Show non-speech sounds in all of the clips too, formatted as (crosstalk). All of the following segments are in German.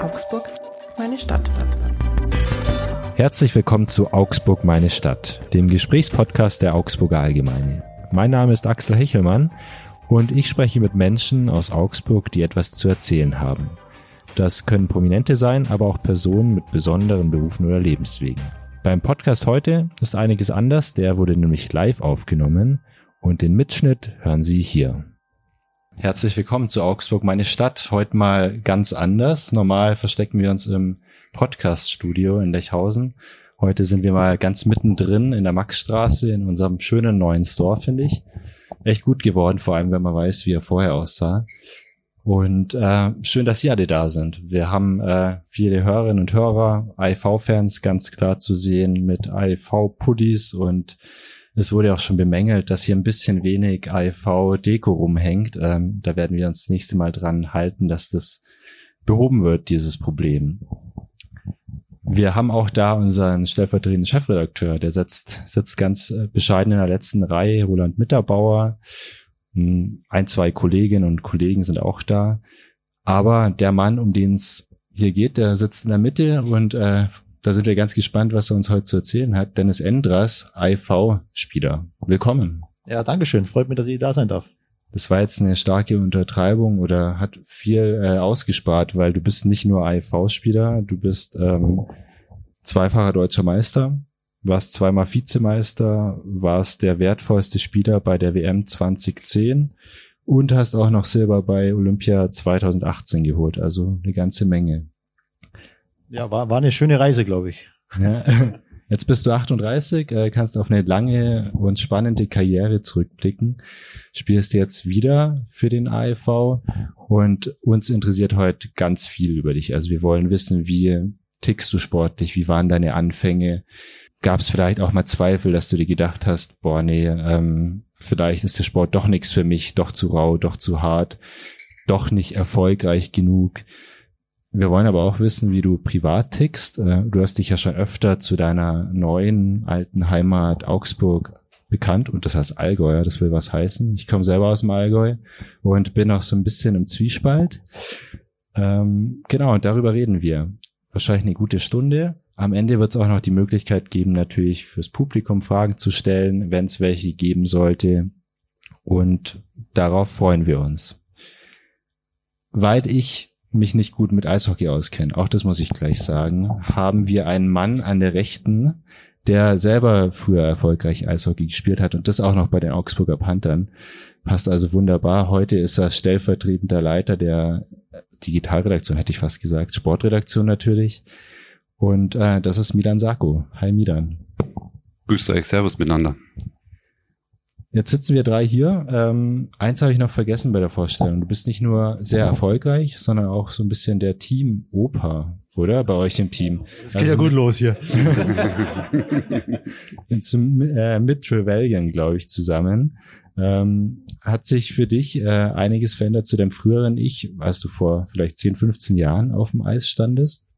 Augsburg, meine Stadt. Herzlich willkommen zu Augsburg, meine Stadt, dem Gesprächspodcast der Augsburger Allgemeine. Mein Name ist Axel Hechelmann und ich spreche mit Menschen aus Augsburg, die etwas zu erzählen haben. Das können Prominente sein, aber auch Personen mit besonderen Berufen oder Lebenswegen. Beim Podcast heute ist einiges anders, der wurde nämlich live aufgenommen und den Mitschnitt hören Sie hier. Herzlich willkommen zu Augsburg, meine Stadt. Heute mal ganz anders. Normal verstecken wir uns im Podcast-Studio in Lechhausen. Heute sind wir mal ganz mittendrin in der Maxstraße in unserem schönen neuen Store, finde ich. Echt gut geworden, vor allem wenn man weiß, wie er vorher aussah. Und äh, schön, dass Sie alle da sind. Wir haben äh, viele Hörerinnen und Hörer, AIV-Fans ganz klar zu sehen mit AIV-Pullis und es wurde auch schon bemängelt, dass hier ein bisschen wenig AIV-Deko rumhängt. Ähm, da werden wir uns das nächste Mal dran halten, dass das behoben wird, dieses Problem. Wir haben auch da unseren stellvertretenden Chefredakteur, der sitzt, sitzt ganz äh, bescheiden in der letzten Reihe, Roland Mitterbauer. Hm, ein, zwei Kolleginnen und Kollegen sind auch da. Aber der Mann, um den es hier geht, der sitzt in der Mitte und äh, da sind wir ganz gespannt, was er uns heute zu erzählen hat. Dennis Endras, IV-Spieler. Willkommen. Ja, Dankeschön. Freut mich, dass ich da sein darf. Das war jetzt eine starke Untertreibung oder hat viel äh, ausgespart, weil du bist nicht nur IV-Spieler, du bist ähm, zweifacher deutscher Meister, warst zweimal Vizemeister, warst der wertvollste Spieler bei der WM 2010 und hast auch noch Silber bei Olympia 2018 geholt. Also eine ganze Menge. Ja, war, war eine schöne Reise, glaube ich. Ja. (laughs) Jetzt bist du 38, äh, kannst auf eine lange und spannende Karriere zurückblicken, spielst jetzt wieder für den AEV und uns interessiert heute ganz viel über dich. Also wir wollen wissen, wie tickst du sportlich, wie waren deine Anfänge? Gab es vielleicht auch mal Zweifel, dass du dir gedacht hast, boah, nee, ähm, vielleicht ist der Sport doch nichts für mich, doch zu rau, doch zu hart, doch nicht erfolgreich genug. Wir wollen aber auch wissen, wie du privat tickst. Äh, du hast dich ja schon öfter zu deiner neuen alten Heimat Augsburg bekannt und das heißt Allgäu, das will was heißen. Ich komme selber aus dem Allgäu und bin auch so ein bisschen im Zwiespalt. Ähm, genau, und darüber reden wir. Wahrscheinlich eine gute Stunde. Am Ende wird es auch noch die Möglichkeit geben, natürlich fürs Publikum Fragen zu stellen, wenn es welche geben sollte. Und darauf freuen wir uns. Weil ich mich nicht gut mit Eishockey auskenne, auch das muss ich gleich sagen, haben wir einen Mann an der Rechten, der selber früher erfolgreich Eishockey gespielt hat und das auch noch bei den Augsburger Panthern. Passt also wunderbar. Heute ist er stellvertretender Leiter der Digitalredaktion, hätte ich fast gesagt, Sportredaktion natürlich. Und äh, das ist Milan Sako. Hi Milan. Grüßt euch, Servus miteinander. Jetzt sitzen wir drei hier. Ähm, eins habe ich noch vergessen bei der Vorstellung. Du bist nicht nur sehr erfolgreich, sondern auch so ein bisschen der Team-Opa, oder? Bei euch im Team. Das geht also, ja gut los hier. (laughs) zum, äh, mit Trevelyan, glaube ich, zusammen. Ähm, hat sich für dich äh, einiges verändert zu deinem früheren Ich, als du vor vielleicht 10, 15 Jahren auf dem Eis standest?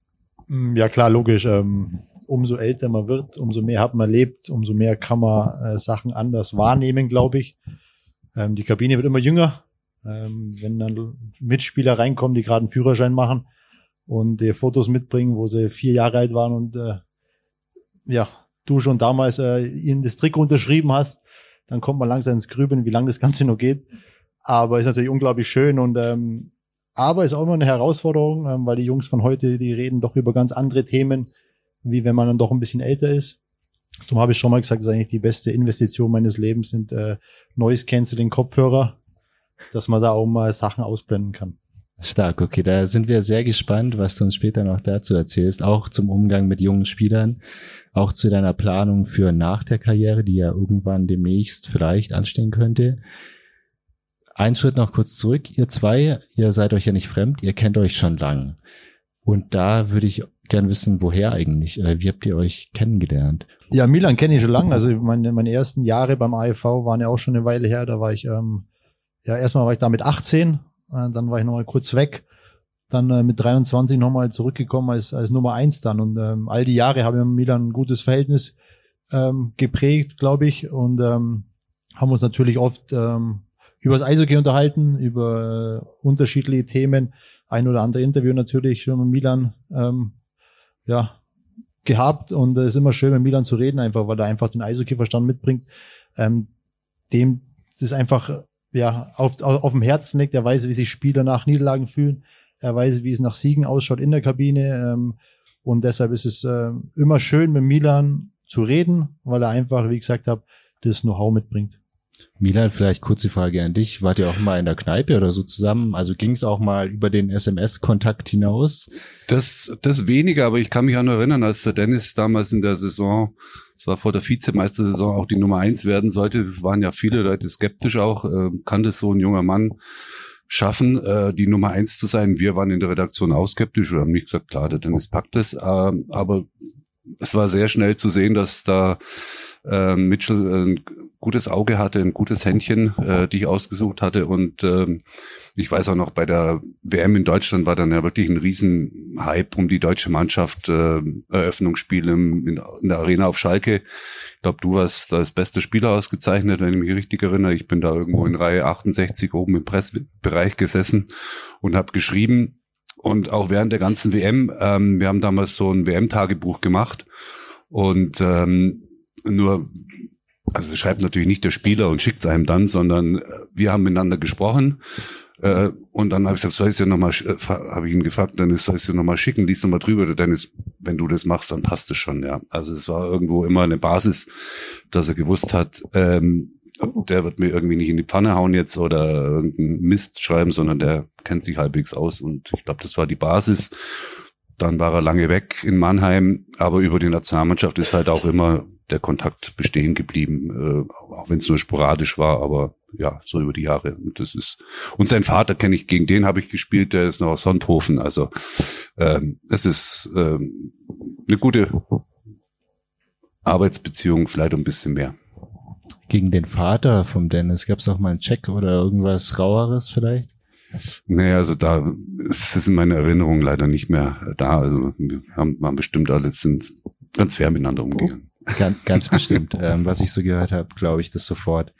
Mm, ja klar, logisch. Ähm, umso älter man wird, umso mehr hat man erlebt, umso mehr kann man äh, Sachen anders wahrnehmen, glaube ich. Ähm, die Kabine wird immer jünger. Ähm, wenn dann Mitspieler reinkommen, die gerade einen Führerschein machen und dir Fotos mitbringen, wo sie vier Jahre alt waren und äh, ja, du schon damals äh, ihnen das Trick unterschrieben hast, dann kommt man langsam ins Grübeln, wie lange das Ganze noch geht. Aber ist natürlich unglaublich schön und ähm, aber ist auch immer eine Herausforderung, ähm, weil die Jungs von heute, die reden doch über ganz andere Themen, wie wenn man dann doch ein bisschen älter ist. Darum habe ich schon mal gesagt, das ist eigentlich die beste Investition meines Lebens sind äh, Noise Canceling Kopfhörer, dass man da auch mal Sachen ausblenden kann. Stark, okay, da sind wir sehr gespannt, was du uns später noch dazu erzählst, auch zum Umgang mit jungen Spielern, auch zu deiner Planung für nach der Karriere, die ja irgendwann demnächst vielleicht anstehen könnte. Ein Schritt noch kurz zurück, ihr zwei, ihr seid euch ja nicht fremd, ihr kennt euch schon lang. Und da würde ich gern wissen, woher eigentlich? Äh, wie habt ihr euch kennengelernt? Ja, Milan kenne ich schon lange. Also meine, meine ersten Jahre beim AEV waren ja auch schon eine Weile her. Da war ich, ähm, ja, erstmal war ich da mit 18, äh, dann war ich nochmal kurz weg. Dann äh, mit 23 nochmal zurückgekommen als, als Nummer eins dann. Und ähm, all die Jahre habe ich mit Milan ein gutes Verhältnis ähm, geprägt, glaube ich. Und ähm, haben uns natürlich oft ähm, über das Eishockey unterhalten, über äh, unterschiedliche Themen. Ein oder andere Interview natürlich schon mit Milan ähm, ja, gehabt und es ist immer schön, mit Milan zu reden, einfach weil er einfach den Eishockey-Verstand mitbringt. Ähm, dem ist einfach ja auf, auf, auf dem Herzen liegt. Er weiß, wie sich Spieler nach Niederlagen fühlen. Er weiß, wie es nach Siegen ausschaut in der Kabine. Ähm, und deshalb ist es äh, immer schön, mit Milan zu reden, weil er einfach, wie gesagt habe, das Know-how mitbringt. Milan, vielleicht kurze Frage an dich. Wart ihr auch mal in der Kneipe oder so zusammen? Also ging es auch mal über den SMS-Kontakt hinaus? Das, das weniger, aber ich kann mich auch noch erinnern, als der Dennis damals in der Saison, es war vor der Vizemeistersaison, auch die Nummer eins werden sollte, waren ja viele Leute skeptisch auch. Äh, kann das so ein junger Mann schaffen, äh, die Nummer eins zu sein? Wir waren in der Redaktion auch skeptisch und haben nicht gesagt, klar, der Dennis packt das. Äh, aber es war sehr schnell zu sehen, dass da äh, Mitchell ein gutes Auge hatte, ein gutes Händchen, äh, die ich ausgesucht hatte. Und ähm, ich weiß auch noch, bei der WM in Deutschland war dann ja wirklich ein Riesenhype um die deutsche Mannschaft, äh, Eröffnungsspiel im, in, in der Arena auf Schalke. Ich glaube, du warst da als bester Spieler ausgezeichnet, wenn ich mich richtig erinnere. Ich bin da irgendwo in Reihe 68 oben im Pressbereich gesessen und habe geschrieben. Und auch während der ganzen WM, ähm, wir haben damals so ein WM-Tagebuch gemacht. Und ähm, nur, also schreibt natürlich nicht der Spieler und schickt es einem dann, sondern äh, wir haben miteinander gesprochen. Äh, und dann habe ich gesagt, soll ich ja nochmal, äh, habe ich ihn gefragt, dann soll ich ja nochmal schicken, lies nochmal drüber, dann ist, wenn du das machst, dann passt es schon, ja. Also es war irgendwo immer eine Basis, dass er gewusst hat, ähm, der wird mir irgendwie nicht in die Pfanne hauen jetzt oder irgendeinen Mist schreiben, sondern der kennt sich halbwegs aus und ich glaube, das war die Basis. Dann war er lange weg in Mannheim, aber über die Nationalmannschaft ist halt auch immer der Kontakt bestehen geblieben, äh, auch wenn es nur sporadisch war, aber ja, so über die Jahre. Und das ist und sein Vater kenne ich, gegen den habe ich gespielt, der ist noch aus Sonthofen. Also ähm, es ist ähm, eine gute Arbeitsbeziehung, vielleicht ein bisschen mehr. Gegen den Vater vom Dennis gab es auch mal einen Check oder irgendwas raueres vielleicht? Nee, also da ist es in meiner Erinnerung leider nicht mehr da. Also wir haben, waren bestimmt alles sind ganz fair miteinander umgegangen. Ganz, ganz bestimmt. (laughs) ähm, was ich so gehört habe, glaube ich das sofort.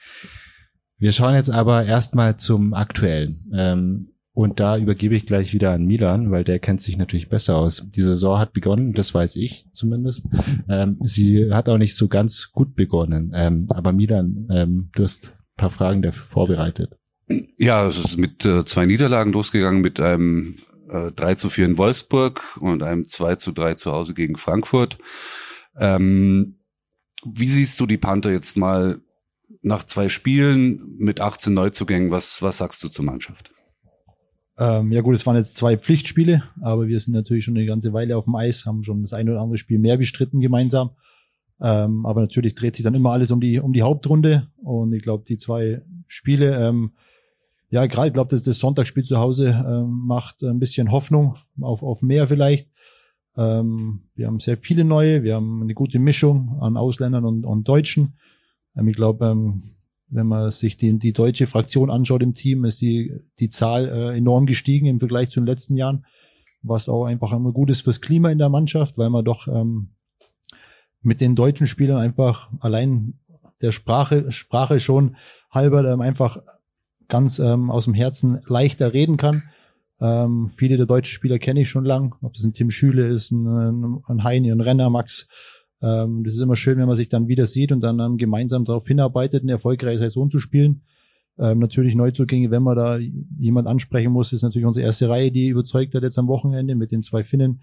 Wir schauen jetzt aber erstmal zum Aktuellen. Ähm, und da übergebe ich gleich wieder an Milan, weil der kennt sich natürlich besser aus. Die Saison hat begonnen, das weiß ich zumindest. Ähm, sie hat auch nicht so ganz gut begonnen. Ähm, aber Milan, ähm, du hast ein paar Fragen dafür vorbereitet. Ja, es ist mit äh, zwei Niederlagen losgegangen, mit einem äh, 3 zu 4 in Wolfsburg und einem 2 zu 3 zu Hause gegen Frankfurt. Ähm, wie siehst du die Panther jetzt mal nach zwei Spielen mit 18 Neuzugängen? Was, was sagst du zur Mannschaft? Ähm, ja gut, es waren jetzt zwei Pflichtspiele, aber wir sind natürlich schon eine ganze Weile auf dem Eis, haben schon das eine oder andere Spiel mehr bestritten gemeinsam. Ähm, aber natürlich dreht sich dann immer alles um die um die Hauptrunde und ich glaube die zwei Spiele, ähm, ja gerade ich glaube das, das Sonntagsspiel zu Hause ähm, macht ein bisschen Hoffnung auf auf mehr vielleicht. Ähm, wir haben sehr viele neue, wir haben eine gute Mischung an Ausländern und, und Deutschen. Ähm, ich glaube, ähm, wenn man sich die, die deutsche Fraktion anschaut im Team, ist die, die Zahl äh, enorm gestiegen im Vergleich zu den letzten Jahren, was auch einfach immer gut ist fürs Klima in der Mannschaft, weil man doch ähm, mit den deutschen Spielern einfach allein der Sprache, Sprache schon halber ähm, einfach ganz ähm, aus dem Herzen leichter reden kann. Ähm, viele der deutschen Spieler kenne ich schon lang, ob das ein Tim Schüle ist, ein, ein Heini, ein Renner, Max. Ähm, das ist immer schön, wenn man sich dann wieder sieht und dann ähm, gemeinsam darauf hinarbeitet, eine erfolgreiche Saison zu spielen. Ähm, natürlich Neuzugänge, wenn man da jemand ansprechen muss, ist natürlich unsere erste Reihe, die überzeugt hat jetzt am Wochenende mit den zwei Finnen.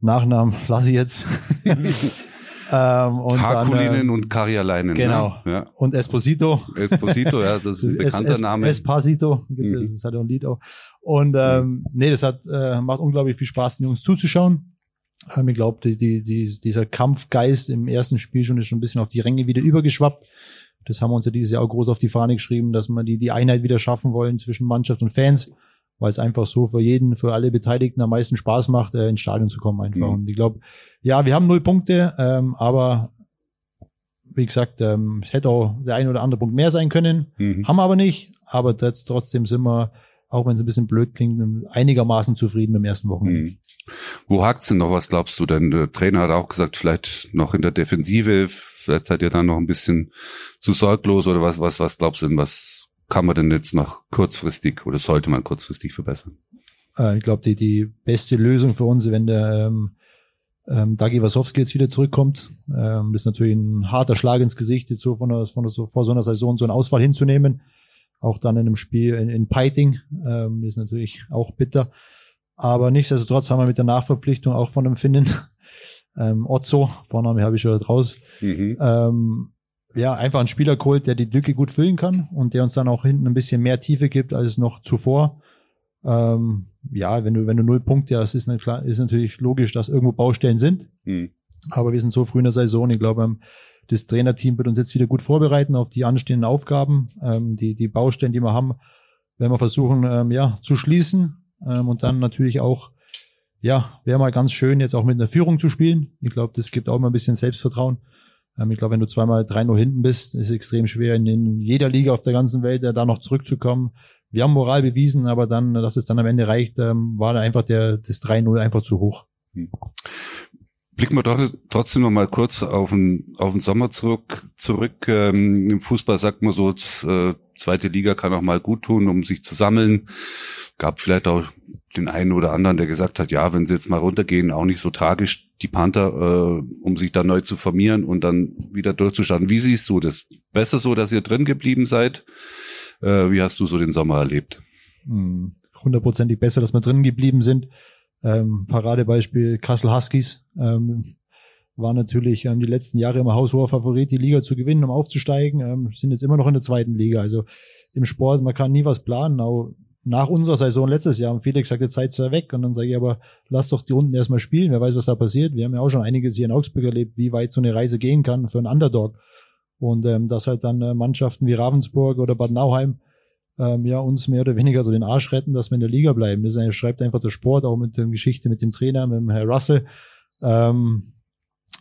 Nachnamen (laughs) lasse ich jetzt. (laughs) Ähm, und Harkulinen äh, und Karjalainen. Ne? Genau. Ne? Ja. Und Esposito. Esposito, ja, das ist ein (laughs) bekannter es, Name. Esposito, mhm. das hat auch ein Lied auch. Und ähm, nee, das hat äh, macht unglaublich viel Spaß, den Jungs zuzuschauen. Ähm, ich glaube, die, die, die, dieser Kampfgeist im ersten Spiel schon ist schon ein bisschen auf die Ränge wieder übergeschwappt. Das haben wir uns ja dieses Jahr auch groß auf die Fahne geschrieben, dass wir die, die Einheit wieder schaffen wollen zwischen Mannschaft und Fans weil es einfach so für jeden, für alle Beteiligten am meisten Spaß macht, äh, ins Stadion zu kommen einfach. Mhm. Und ich glaube, ja, wir haben null Punkte, ähm, aber wie gesagt, ähm, es hätte auch der ein oder andere Punkt mehr sein können, mhm. haben wir aber nicht. Aber das, trotzdem sind wir, auch wenn es ein bisschen blöd klingt, einigermaßen zufrieden im ersten Wochenende. Mhm. Wo hakt's denn noch? Was glaubst du denn? Der Trainer hat auch gesagt, vielleicht noch in der Defensive, vielleicht seid ihr da noch ein bisschen zu sorglos oder was, was, was glaubst du denn, was kann man denn jetzt noch kurzfristig oder sollte man kurzfristig verbessern? Äh, ich glaube, die, die beste Lösung für uns, wenn der ähm, ähm, Dagi Wasowski jetzt wieder zurückkommt, ähm, das ist natürlich ein harter Schlag ins Gesicht, jetzt so von der, von der, so vor so einer Saison so einen Ausfall hinzunehmen. Auch dann in einem Spiel in, in Piting, ähm, das ist natürlich auch bitter. Aber nichtsdestotrotz haben wir mit der Nachverpflichtung auch von dem Finnen, (laughs) ähm, Otzo, Vorname habe ich schon raus, mhm. ähm, ja, einfach einen Spieler geholt, der die Lücke gut füllen kann und der uns dann auch hinten ein bisschen mehr Tiefe gibt als noch zuvor. Ähm, ja, wenn du, wenn du null Punkte hast, ist, klar, ist natürlich logisch, dass irgendwo Baustellen sind. Mhm. Aber wir sind so früh in der Saison. Ich glaube, ähm, das Trainerteam wird uns jetzt wieder gut vorbereiten auf die anstehenden Aufgaben. Ähm, die, die Baustellen, die wir haben, werden wir versuchen, ähm, ja, zu schließen. Ähm, und dann natürlich auch, ja, wäre mal ganz schön, jetzt auch mit einer Führung zu spielen. Ich glaube, das gibt auch mal ein bisschen Selbstvertrauen. Ähm, ich glaube, wenn du zweimal drei nur hinten bist, ist es extrem schwer, in, in jeder Liga auf der ganzen Welt da noch zurückzukommen. Wir haben Moral bewiesen, aber dann, dass es dann am Ende reicht, ähm, war da einfach der, das 3-0 einfach zu hoch. Hm. Blicken wir doch trotzdem noch mal kurz auf den, auf den Sommer zurück. zurück. Ähm, Im Fußball sagt man so, äh, zweite Liga kann auch mal gut tun, um sich zu sammeln. Gab vielleicht auch den einen oder anderen, der gesagt hat, ja, wenn sie jetzt mal runtergehen, auch nicht so tragisch, die Panther, äh, um sich dann neu zu formieren und dann wieder durchzustarten. Wie siehst du das? Besser so, dass ihr drin geblieben seid? Äh, wie hast du so den Sommer erlebt? Hm, hundertprozentig besser, dass wir drin geblieben sind. Ähm, Paradebeispiel Kassel Huskies. Ähm, war natürlich ähm, die letzten Jahre immer haushoher Favorit, die Liga zu gewinnen, um aufzusteigen. Ähm, sind jetzt immer noch in der zweiten Liga. Also im Sport, man kann nie was planen. Auch nach unserer Saison letztes Jahr haben viele gesagt, jetzt seid ihr weg. Und dann sage ich aber, lass doch die Runden erstmal spielen. Wer weiß, was da passiert. Wir haben ja auch schon einiges hier in Augsburg erlebt, wie weit so eine Reise gehen kann für einen Underdog. Und ähm, dass halt dann äh, Mannschaften wie Ravensburg oder Bad Nauheim ähm, ja uns mehr oder weniger so den Arsch retten, dass wir in der Liga bleiben. Das schreibt einfach der Sport, auch mit der Geschichte mit dem Trainer, mit dem Herr Russell. Ähm,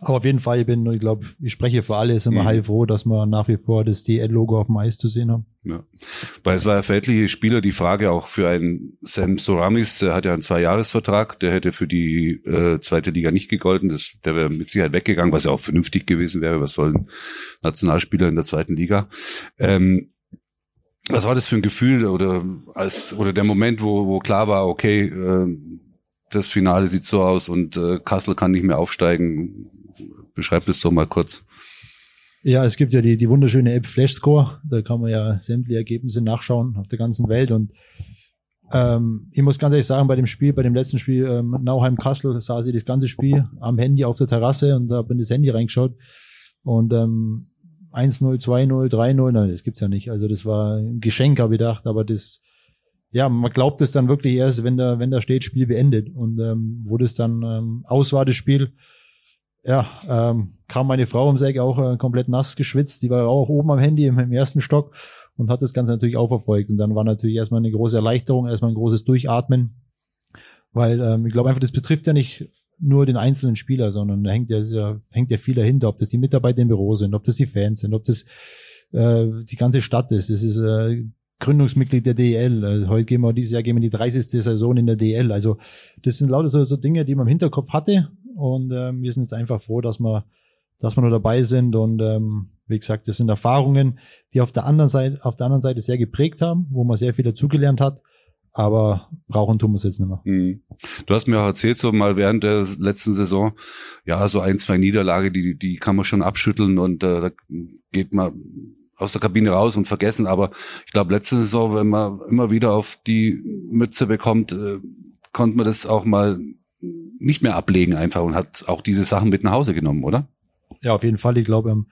aber auf jeden Fall, ich bin, ich glaube, ich spreche für alle, ist immer mhm. heilfroh, dass wir nach wie vor das DL-Logo auf dem Eis zu sehen haben. Ja. Weil es war ja für etliche Spieler die Frage auch für einen Sam Soramis, der hat ja einen Zweijahresvertrag, der hätte für die äh, zweite Liga nicht gegolten, das, der wäre mit Sicherheit weggegangen, was ja auch vernünftig gewesen wäre, was sollen Nationalspieler in der zweiten Liga. Ähm, was war das für ein Gefühl oder als oder der Moment, wo, wo klar war, okay, äh, das Finale sieht so aus und äh, Kassel kann nicht mehr aufsteigen. Beschreib das doch mal kurz. Ja, es gibt ja die, die wunderschöne App Flashscore. Da kann man ja sämtliche Ergebnisse nachschauen auf der ganzen Welt. Und ähm, ich muss ganz ehrlich sagen, bei dem Spiel, bei dem letzten Spiel ähm, Nauheim-Kassel, sah sie das ganze Spiel am Handy auf der Terrasse und da habe in das Handy reingeschaut. Und ähm, 1-0, 2-0, 3-0, nein, das gibt's ja nicht. Also das war ein Geschenk, habe ich gedacht, aber das, ja, man glaubt es dann wirklich erst, wenn da, wenn da steht, Spiel beendet. Und ähm, wo das dann ähm, aus war, das Spiel, ja, ähm, kam meine Frau ums Eck auch äh, komplett nass geschwitzt. Die war auch oben am Handy im, im ersten Stock und hat das Ganze natürlich auch verfolgt. Und dann war natürlich erstmal eine große Erleichterung, erstmal ein großes Durchatmen. Weil ähm, ich glaube einfach, das betrifft ja nicht nur den einzelnen Spieler, sondern da hängt ja, hängt ja viel dahinter, ob das die Mitarbeiter im Büro sind, ob das die Fans sind, ob das äh, die ganze Stadt ist. Das ist äh, Gründungsmitglied der DL. Also heute gehen wir dieses Jahr gehen wir in die 30. Saison in der DL. Also das sind lauter so, so Dinge, die man im Hinterkopf hatte und ähm, wir sind jetzt einfach froh, dass wir, dass wir nur dabei sind und ähm, wie gesagt, das sind Erfahrungen, die auf der anderen Seite, auf der anderen Seite sehr geprägt haben, wo man sehr viel dazugelernt hat aber brauchen tun wir es jetzt nicht mehr. Mhm. Du hast mir auch erzählt, so mal während der letzten Saison, ja, so ein, zwei Niederlage, die, die kann man schon abschütteln und äh, da geht man aus der Kabine raus und vergessen. Aber ich glaube, letzte Saison, wenn man immer wieder auf die Mütze bekommt, äh, konnte man das auch mal nicht mehr ablegen einfach und hat auch diese Sachen mit nach Hause genommen, oder? Ja, auf jeden Fall. Ich glaube, ähm,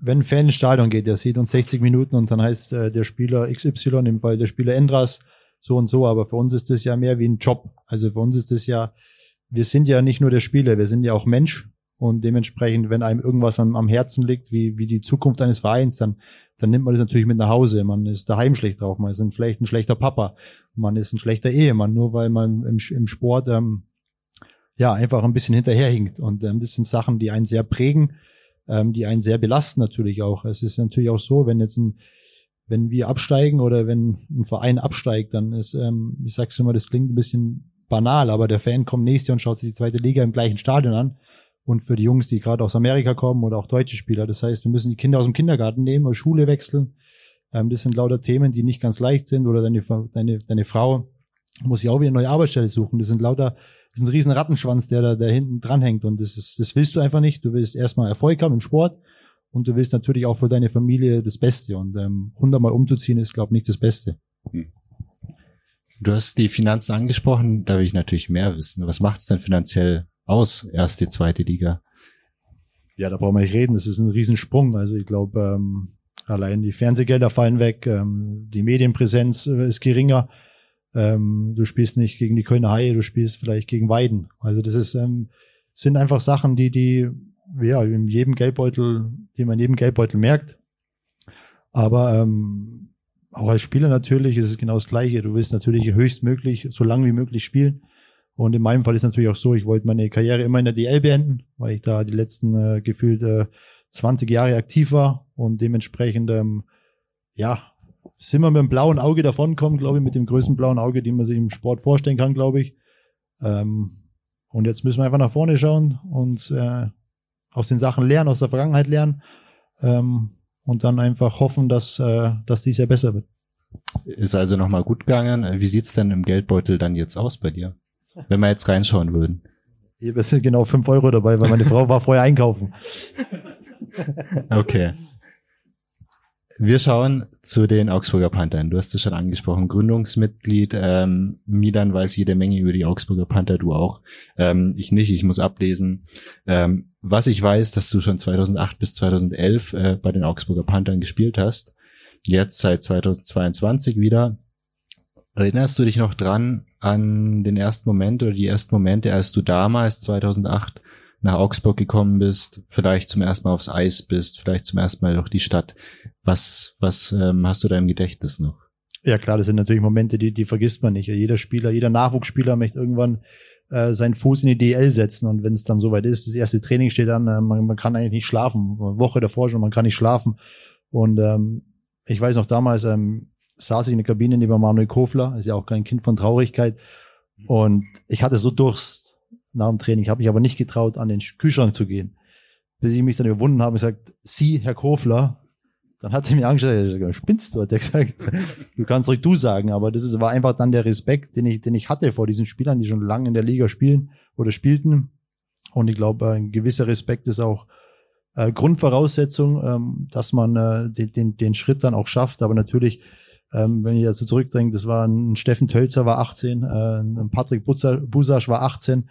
wenn ein Fan ins Stadion geht, der sieht uns 60 Minuten und dann heißt äh, der Spieler XY, im Fall der Spieler Endras, so und so, aber für uns ist das ja mehr wie ein Job. Also für uns ist das ja, wir sind ja nicht nur der Spieler, wir sind ja auch Mensch und dementsprechend, wenn einem irgendwas am, am Herzen liegt, wie, wie die Zukunft eines Vereins, dann, dann nimmt man das natürlich mit nach Hause. Man ist daheim schlecht drauf, man ist vielleicht ein schlechter Papa, man ist ein schlechter Ehemann, nur weil man im, im Sport ähm, ja einfach ein bisschen hinterherhinkt. Und ähm, das sind Sachen, die einen sehr prägen ähm, die einen sehr belasten natürlich auch. Es ist natürlich auch so, wenn jetzt ein, wenn wir absteigen oder wenn ein Verein absteigt, dann ist, ähm, ich sag's immer, das klingt ein bisschen banal, aber der Fan kommt nächstes Jahr und schaut sich die zweite Liga im gleichen Stadion an. Und für die Jungs, die gerade aus Amerika kommen oder auch deutsche Spieler, das heißt, wir müssen die Kinder aus dem Kindergarten nehmen oder Schule wechseln. Ähm, das sind lauter Themen, die nicht ganz leicht sind oder deine, deine, deine Frau muss sich auch wieder eine neue Arbeitsstelle suchen. Das sind lauter, ist ein riesen Rattenschwanz, der da, da hinten dranhängt und das ist, das willst du einfach nicht. Du willst erstmal Erfolg haben im Sport und du willst natürlich auch für deine Familie das Beste und ähm, hundertmal umzuziehen ist, glaube ich, nicht das Beste. Hm. Du hast die Finanzen angesprochen, da will ich natürlich mehr wissen. Was macht es denn finanziell aus, erste, zweite Liga? Ja, da brauchen wir nicht reden. Das ist ein Riesensprung. Also ich glaube, ähm, allein die Fernsehgelder fallen weg, ähm, die Medienpräsenz äh, ist geringer. Ähm, du spielst nicht gegen die Kölner Haie, du spielst vielleicht gegen Weiden. Also das ist, ähm, sind einfach Sachen, die, die, ja, in jedem Geldbeutel, die man in jedem Geldbeutel merkt. Aber ähm, auch als Spieler natürlich ist es genau das Gleiche. Du willst natürlich höchstmöglich, so lange wie möglich spielen. Und in meinem Fall ist natürlich auch so, ich wollte meine Karriere immer in der DL beenden, weil ich da die letzten äh, gefühlt äh, 20 Jahre aktiv war und dementsprechend, ähm, ja, sind wir mit dem blauen Auge davonkommen, glaube ich, mit dem größten blauen Auge, den man sich im Sport vorstellen kann, glaube ich. Ähm, und jetzt müssen wir einfach nach vorne schauen und äh, aus den Sachen lernen, aus der Vergangenheit lernen. Ähm, und dann einfach hoffen, dass, äh, dass dies ja besser wird. Ist also nochmal gut gegangen. Wie sieht's denn im Geldbeutel dann jetzt aus bei dir? Wenn wir jetzt reinschauen würden. Hier sind genau fünf Euro dabei, weil meine Frau war vorher einkaufen. Okay. Wir schauen zu den Augsburger Panthern. Du hast es schon angesprochen, Gründungsmitglied. Ähm, Milan weiß jede Menge über die Augsburger Panther, du auch. Ähm, ich nicht, ich muss ablesen. Ähm, was ich weiß, dass du schon 2008 bis 2011 äh, bei den Augsburger Panthern gespielt hast. Jetzt seit 2022 wieder. Erinnerst du dich noch dran an den ersten Moment oder die ersten Momente, als du damals 2008 nach Augsburg gekommen bist, vielleicht zum ersten Mal aufs Eis bist, vielleicht zum ersten Mal durch die Stadt. Was, was ähm, hast du da im Gedächtnis noch? Ja klar, das sind natürlich Momente, die, die vergisst man nicht. Jeder Spieler, jeder Nachwuchsspieler möchte irgendwann äh, seinen Fuß in die DL setzen und wenn es dann soweit ist, das erste Training steht an, äh, man, man kann eigentlich nicht schlafen. Eine Woche davor schon, man kann nicht schlafen. Und ähm, ich weiß noch damals, ähm, saß ich in der Kabine neben Manuel Kofler, ist ja auch kein Kind von Traurigkeit. Und ich hatte so Durst nach dem Training. Ich habe mich aber nicht getraut, an den Kühlschrank zu gehen. Bis ich mich dann überwunden habe, gesagt, Sie, Herr Kofler, dann hat er mir angeschaut, spinnst du, hat er gesagt. (laughs) Du kannst ruhig du sagen, aber das ist, war einfach dann der Respekt, den ich, den ich hatte vor diesen Spielern, die schon lange in der Liga spielen oder spielten. Und ich glaube, ein gewisser Respekt ist auch äh, Grundvoraussetzung, ähm, dass man äh, den, den, den Schritt dann auch schafft. Aber natürlich, ähm, wenn ich so zurückdenke, das war ein Steffen Tölzer war 18, äh, ein Patrick Busasch war 18,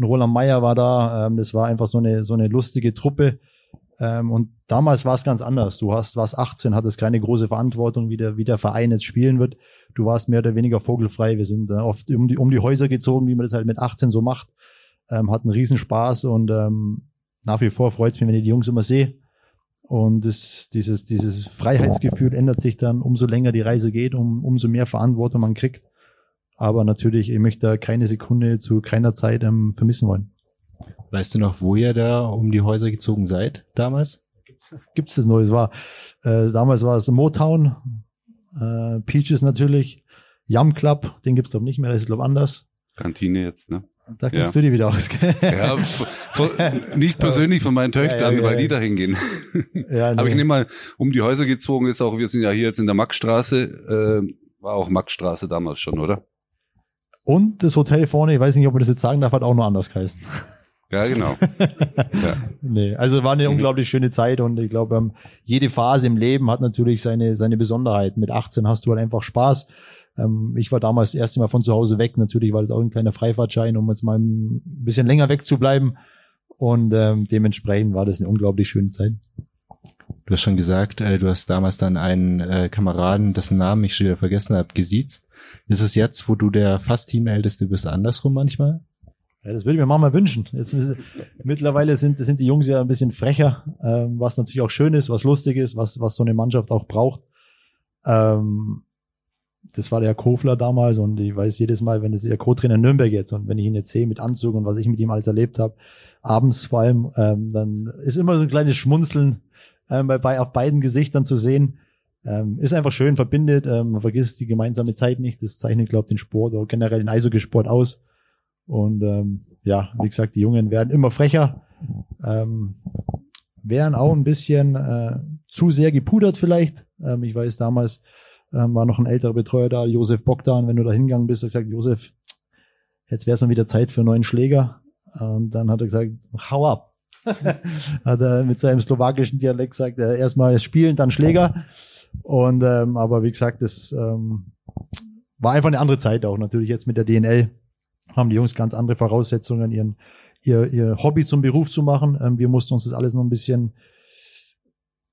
ein Roland Meyer war da. Ähm, das war einfach so eine, so eine lustige Truppe. Ähm, und damals war es ganz anders. Du hast, warst 18, hattest keine große Verantwortung, wie der, wie der Verein jetzt spielen wird. Du warst mehr oder weniger vogelfrei. Wir sind äh, oft um die, um die Häuser gezogen, wie man das halt mit 18 so macht. Ähm, hatten Riesenspaß und ähm, nach wie vor freut es mich, wenn ich die Jungs immer sehe. Und das, dieses, dieses Freiheitsgefühl ändert sich dann, umso länger die Reise geht, um, umso mehr Verantwortung man kriegt. Aber natürlich, ich möchte da keine Sekunde zu keiner Zeit ähm, vermissen wollen. Weißt du noch, wo ihr da um die Häuser gezogen seid damals? Gibt es das Neues? War, äh, damals war es Motown, äh, Peaches natürlich, Yum Club, den gibt's glaube nicht mehr, das ist glaube anders. Kantine jetzt, ne? Da kennst ja. du die wieder aus. ja, von, nicht persönlich von meinen Töchtern, ja, ja, weil die da hingehen. Ja, (laughs) nee. Aber ich nehme mal, um die Häuser gezogen ist auch, wir sind ja hier jetzt in der Maxstraße, äh, war auch Maxstraße damals schon, oder? Und das Hotel vorne, ich weiß nicht, ob man das jetzt sagen darf, hat auch nur anders geheißen. Ja, genau. (laughs) ja. Nee, also war eine mhm. unglaublich schöne Zeit und ich glaube, ähm, jede Phase im Leben hat natürlich seine, seine Besonderheit. Mit 18 hast du halt einfach Spaß. Ähm, ich war damals das erste Mal von zu Hause weg. Natürlich war das auch ein kleiner Freifahrtschein, um jetzt mal ein bisschen länger wegzubleiben. Und ähm, dementsprechend war das eine unglaublich schöne Zeit. Du hast schon gesagt, äh, du hast damals dann einen äh, Kameraden, dessen Namen ich schon wieder vergessen habe, gesiezt. Ist es jetzt, wo du der fast Teamälteste bist, andersrum manchmal? Ja, das würde ich mir mal wünschen. Jetzt, mittlerweile sind, sind die Jungs ja ein bisschen frecher, ähm, was natürlich auch schön ist, was lustig ist, was, was so eine Mannschaft auch braucht. Ähm, das war der Kofler damals und ich weiß jedes Mal, wenn es der Co-Trainer Nürnberg jetzt und wenn ich ihn jetzt sehe mit Anzug und was ich mit ihm alles erlebt habe, abends vor allem, ähm, dann ist immer so ein kleines Schmunzeln ähm, bei, bei auf beiden Gesichtern zu sehen. Ähm, ist einfach schön, verbindet, ähm, man vergisst die gemeinsame Zeit nicht. Das zeichnet, glaube ich, den Sport oder generell den Eishockeysport aus. Und ähm, ja, wie gesagt, die Jungen werden immer frecher. Ähm, wären auch ein bisschen äh, zu sehr gepudert vielleicht. Ähm, ich weiß, damals ähm, war noch ein älterer Betreuer da, Josef Bogdan. Wenn du da hingegangen bist, hat gesagt, Josef, jetzt wäre es mal wieder Zeit für einen neuen Schläger. Und dann hat er gesagt, hau ab. (laughs) hat er mit seinem slowakischen Dialekt gesagt, äh, erstmal spielen, dann Schläger. Und ähm, aber wie gesagt, das ähm, war einfach eine andere Zeit auch. Natürlich jetzt mit der DNL haben die Jungs ganz andere Voraussetzungen, ihren ihr, ihr Hobby zum Beruf zu machen. Ähm, wir mussten uns das alles noch ein bisschen,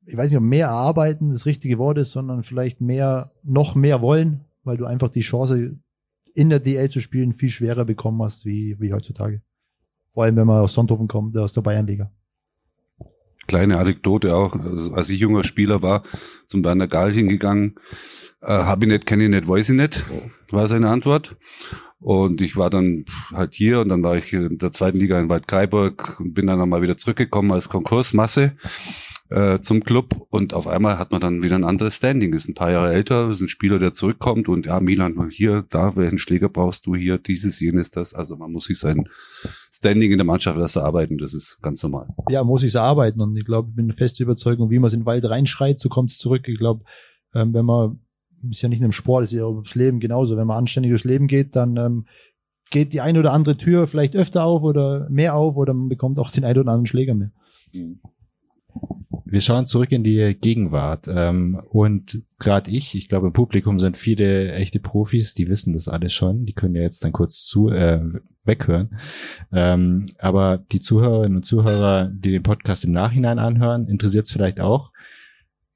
ich weiß nicht, ob mehr erarbeiten das richtige Wort ist, sondern vielleicht mehr, noch mehr wollen, weil du einfach die Chance in der DL zu spielen viel schwerer bekommen hast wie, wie heutzutage. Vor allem, wenn man aus Sonthofen kommt, aus der Bayernliga. Kleine Anekdote auch, also als ich junger Spieler war, zum Werner Gahl hingegangen, äh, hab ich nicht, kenne ich nicht, weiß ich nicht, war seine Antwort. Und ich war dann halt hier und dann war ich in der zweiten Liga in Waldkraiburg und bin dann nochmal wieder zurückgekommen als Konkursmasse äh, zum Club und auf einmal hat man dann wieder ein anderes Standing. Ist ein paar Jahre älter, ist ein Spieler, der zurückkommt und ja, Milan, hier, da, welchen Schläger brauchst du hier, dieses, jenes, das. Also man muss sich sein Standing in der Mannschaft erst erarbeiten, das ist ganz normal. Ja, muss ich erarbeiten und ich glaube, ich bin feste Überzeugung, wie man es in den Wald reinschreit, so kommt es zurück. Ich glaube, ähm, wenn man ist ja nicht nur im Sport, ist ja auch ums Leben genauso. Wenn man anständig durchs Leben geht, dann ähm, geht die eine oder andere Tür vielleicht öfter auf oder mehr auf oder man bekommt auch den einen oder anderen Schläger mehr. Wir schauen zurück in die Gegenwart ähm, und gerade ich, ich glaube im Publikum sind viele echte Profis, die wissen das alles schon, die können ja jetzt dann kurz zu äh, weghören. Ähm, aber die Zuhörerinnen und Zuhörer, die den Podcast im Nachhinein anhören, interessiert es vielleicht auch.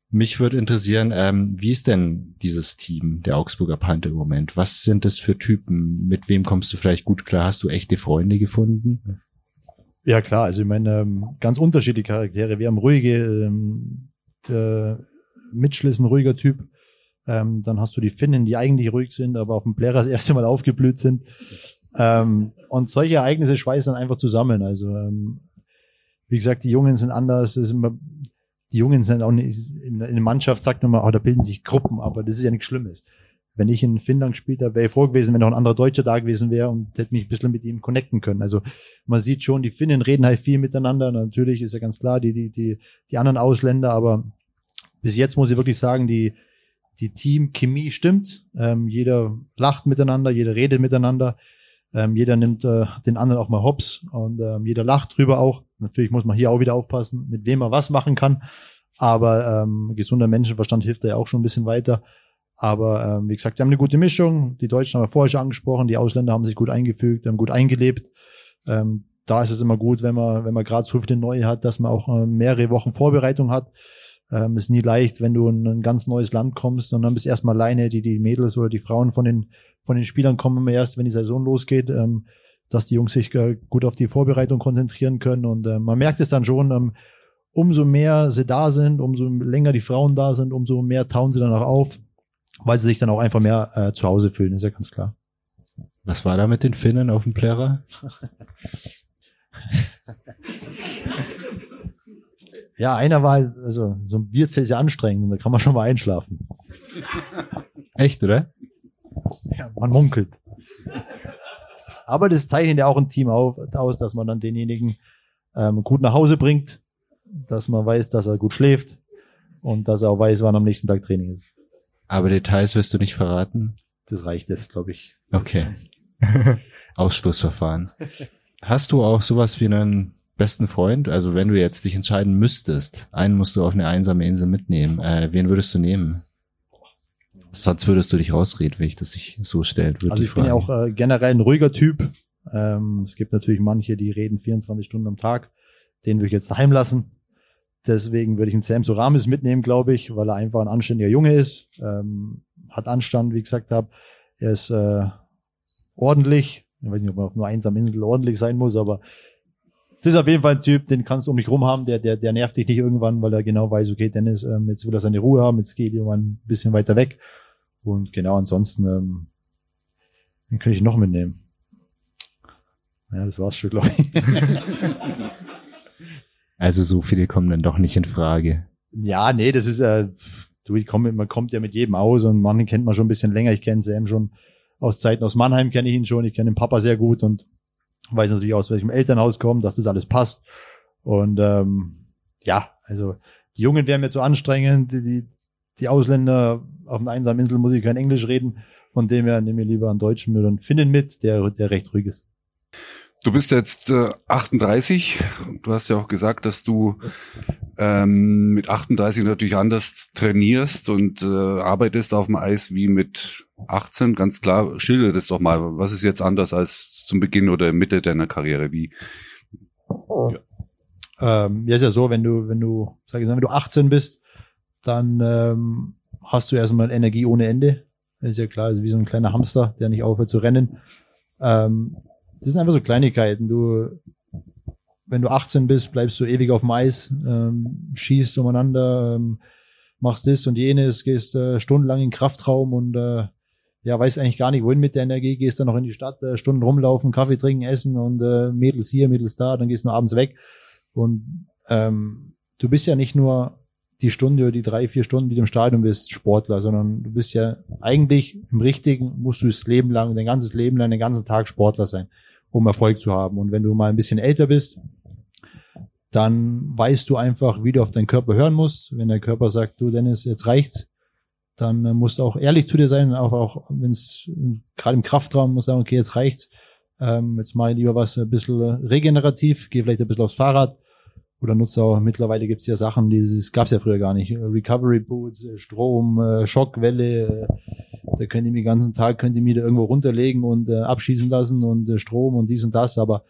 Mich würde interessieren, ähm, wie ist denn dieses Team der Augsburger Panther im Moment? Was sind das für Typen? Mit wem kommst du vielleicht gut klar? Hast du echte Freunde gefunden? Ja klar, also ich meine, ähm, ganz unterschiedliche Charaktere. Wir haben ruhige, ähm, äh, Mitchell ist ein ruhiger Typ. Ähm, dann hast du die Finnen, die eigentlich ruhig sind, aber auf dem Blair das erste Mal (laughs) aufgeblüht sind. Ähm, und solche Ereignisse schweißen dann einfach zusammen. Also wie gesagt, die Jungen sind anders. Immer die Jungen sind auch nicht, in, in der Mannschaft sagt man mal, oh, da bilden sich Gruppen, aber das ist ja nichts Schlimmes. Wenn ich in Finnland gespielt habe, wäre ich froh gewesen, wenn noch ein anderer Deutscher da gewesen wäre und hätte mich ein bisschen mit ihm connecten können. Also man sieht schon, die Finnen reden halt viel miteinander. Natürlich ist ja ganz klar, die, die, die, die anderen Ausländer, aber bis jetzt muss ich wirklich sagen, die, die Teamchemie stimmt. Ähm, jeder lacht miteinander, jeder redet miteinander. Ähm, jeder nimmt äh, den anderen auch mal hops und ähm, jeder lacht drüber auch. Natürlich muss man hier auch wieder aufpassen, mit wem man was machen kann. Aber ähm, gesunder Menschenverstand hilft da ja auch schon ein bisschen weiter. Aber ähm, wie gesagt, wir haben eine gute Mischung. Die Deutschen haben wir vorher schon angesprochen, die Ausländer haben sich gut eingefügt, haben gut eingelebt. Ähm, da ist es immer gut, wenn man, wenn man gerade so viele neue hat, dass man auch äh, mehrere Wochen Vorbereitung hat. Ähm, ist nie leicht, wenn du in ein ganz neues Land kommst und dann bist erstmal alleine, die, die Mädels oder die Frauen von den, von den Spielern kommen immer erst, wenn die Saison losgeht, ähm, dass die Jungs sich äh, gut auf die Vorbereitung konzentrieren können und äh, man merkt es dann schon, ähm, umso mehr sie da sind, umso länger die Frauen da sind, umso mehr tauen sie dann auch auf, weil sie sich dann auch einfach mehr äh, zu Hause fühlen, ist ja ganz klar. Was war da mit den Finnen auf dem Plärrer? Ja, einer war also so ein Bierzelt ist ja anstrengend, da kann man schon mal einschlafen. Echt, oder? Ja, man munkelt. Aber das zeichnet ja auch ein Team auf, aus, dass man dann denjenigen ähm, gut nach Hause bringt, dass man weiß, dass er gut schläft und dass er auch weiß, wann am nächsten Tag Training ist. Aber Details wirst du nicht verraten? Das reicht jetzt, glaube ich. Okay. (laughs) Ausschlussverfahren. Hast du auch sowas wie einen besten Freund? Also wenn du jetzt dich entscheiden müsstest, einen musst du auf eine einsame Insel mitnehmen. Äh, wen würdest du nehmen? Sonst würdest du dich rausreden, wenn ich das sich so würde. Also ich bin ja auch äh, generell ein ruhiger Typ. Ähm, es gibt natürlich manche, die reden 24 Stunden am Tag. Den würde ich jetzt daheim lassen. Deswegen würde ich einen Sam Soramis mitnehmen, glaube ich, weil er einfach ein anständiger Junge ist. Ähm, hat Anstand, wie ich gesagt habe. Er ist äh, ordentlich. Ich weiß nicht, ob man auf nur einsamen Insel ordentlich sein muss, aber das ist auf jeden Fall ein Typ, den kannst du um dich rum haben, der, der, der nervt dich nicht irgendwann, weil er genau weiß, okay, Dennis, ähm, jetzt will er seine Ruhe haben, jetzt geht jemand ein bisschen weiter weg. Und genau ansonsten, ähm, den könnte ich noch mitnehmen. Ja, das war's schon, glaube ich. (laughs) also so viele kommen dann doch nicht in Frage. Ja, nee, das ist äh, du, ich komme, man kommt ja mit jedem aus und manchen kennt man schon ein bisschen länger. Ich kenne Sam schon aus Zeiten aus Mannheim kenne ich ihn schon, ich kenne den Papa sehr gut und weiß natürlich aus welchem Elternhaus kommt, dass das alles passt. Und ähm, ja, also die Jungen wären mir zu anstrengend, die, die, die Ausländer auf einer einsamen Insel muss ich kein Englisch reden. Von dem her nehme ich lieber einen Deutschen oder einen Finnen mit, der, der recht ruhig ist. Du bist jetzt äh, 38. Du hast ja auch gesagt, dass du ähm, mit 38 natürlich anders trainierst und äh, arbeitest auf dem Eis wie mit 18. Ganz klar, schilder das doch mal. Was ist jetzt anders als zum Beginn oder Mitte deiner Karriere? Wie? Ja. Ähm, ja, ist ja so, wenn du, wenn du, sag ich mal, wenn du 18 bist, dann ähm, hast du erstmal Energie ohne Ende. Ist ja klar, also wie so ein kleiner Hamster, der nicht aufhört zu rennen. Ähm, das sind einfach so Kleinigkeiten. Du, wenn du 18 bist, bleibst du ewig auf dem Eis, ähm, schießt umeinander, ähm, machst das und jenes, gehst äh, stundenlang in den Kraftraum und äh, ja, weißt eigentlich gar nicht, wohin mit der Energie, gehst dann noch in die Stadt, äh, Stunden rumlaufen, Kaffee trinken, essen und äh, Mädels hier, Mädels da, dann gehst du abends weg. Und ähm, du bist ja nicht nur die Stunde oder die drei, vier Stunden, die du im Stadion bist, Sportler, sondern du bist ja eigentlich im Richtigen, musst du das Leben lang, dein ganzes Leben lang, den ganzen Tag Sportler sein um Erfolg zu haben. Und wenn du mal ein bisschen älter bist, dann weißt du einfach, wie du auf deinen Körper hören musst. Wenn der Körper sagt, du Dennis, jetzt reicht's, dann äh, musst du auch ehrlich zu dir sein, auch, auch wenn es gerade im Kraftraum muss sagen, okay, jetzt reicht's. Ähm, jetzt ich lieber was ein bisschen regenerativ, gehe vielleicht ein bisschen aufs Fahrrad oder nutze auch, mittlerweile gibt's ja Sachen, die es gab's ja früher gar nicht. Recovery Boots, Strom, äh, Schockwelle, da könnt ihr mir den ganzen Tag, könnt ihr mir da irgendwo runterlegen und äh, abschießen lassen und äh, Strom und dies und das. Aber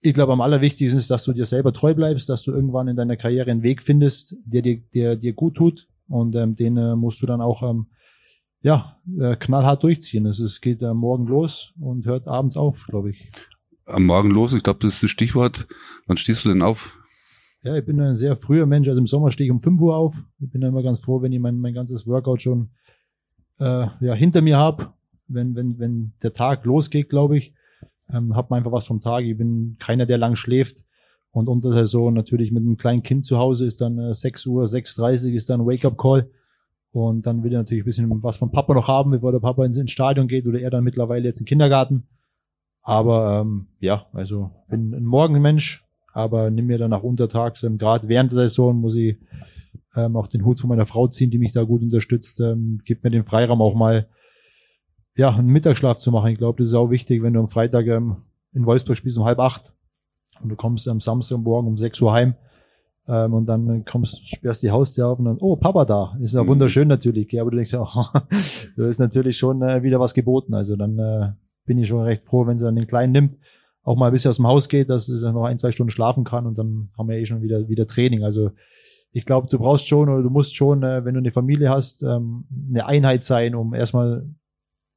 ich glaube, am allerwichtigsten ist, dass du dir selber treu bleibst, dass du irgendwann in deiner Karriere einen Weg findest, der dir, der dir gut tut. Und ähm, den äh, musst du dann auch ähm, ja, äh, knallhart durchziehen. Also es geht äh, morgen los und hört abends auf, glaube ich. Am Morgen los, ich glaube, das ist das Stichwort. Wann stehst du denn auf? Ja, ich bin ein sehr früher Mensch. Also im Sommer stehe ich um 5 Uhr auf. Ich bin immer ganz froh, wenn ich mein, mein ganzes Workout schon äh, ja, hinter mir habe, wenn, wenn, wenn der Tag losgeht, glaube ich, ähm, hat man einfach was vom Tag. Ich bin keiner, der lang schläft. Und unter der Saison natürlich mit einem kleinen Kind zu Hause ist dann äh, 6 Uhr, 6.30 ist dann Wake-up-Call. Und dann will er natürlich ein bisschen was vom Papa noch haben, bevor der Papa ins, ins Stadion geht oder er dann mittlerweile jetzt im Kindergarten. Aber ähm, ja, also bin ein Morgenmensch, aber nimm mir dann nach untertags, ähm, gerade während der Saison muss ich ähm, auch den Hut von meiner Frau ziehen, die mich da gut unterstützt, ähm, gibt mir den Freiraum auch mal, ja, einen Mittagsschlaf zu machen. Ich glaube, das ist auch wichtig, wenn du am Freitag ähm, in Wolfsburg spielst um halb acht und du kommst am Samstagmorgen um sechs Uhr heim ähm, und dann kommst, sperrst die Haustür auf und dann, oh, Papa da. Ist ja mhm. wunderschön natürlich, gell? aber du denkst ja, (laughs) oh, da ist natürlich schon äh, wieder was geboten. Also dann äh, bin ich schon recht froh, wenn sie dann den Kleinen nimmt, auch mal ein bisschen aus dem Haus geht, dass er noch ein, zwei Stunden schlafen kann und dann haben wir eh schon wieder, wieder Training. Also ich glaube, du brauchst schon oder du musst schon, äh, wenn du eine Familie hast, ähm, eine Einheit sein, um erstmal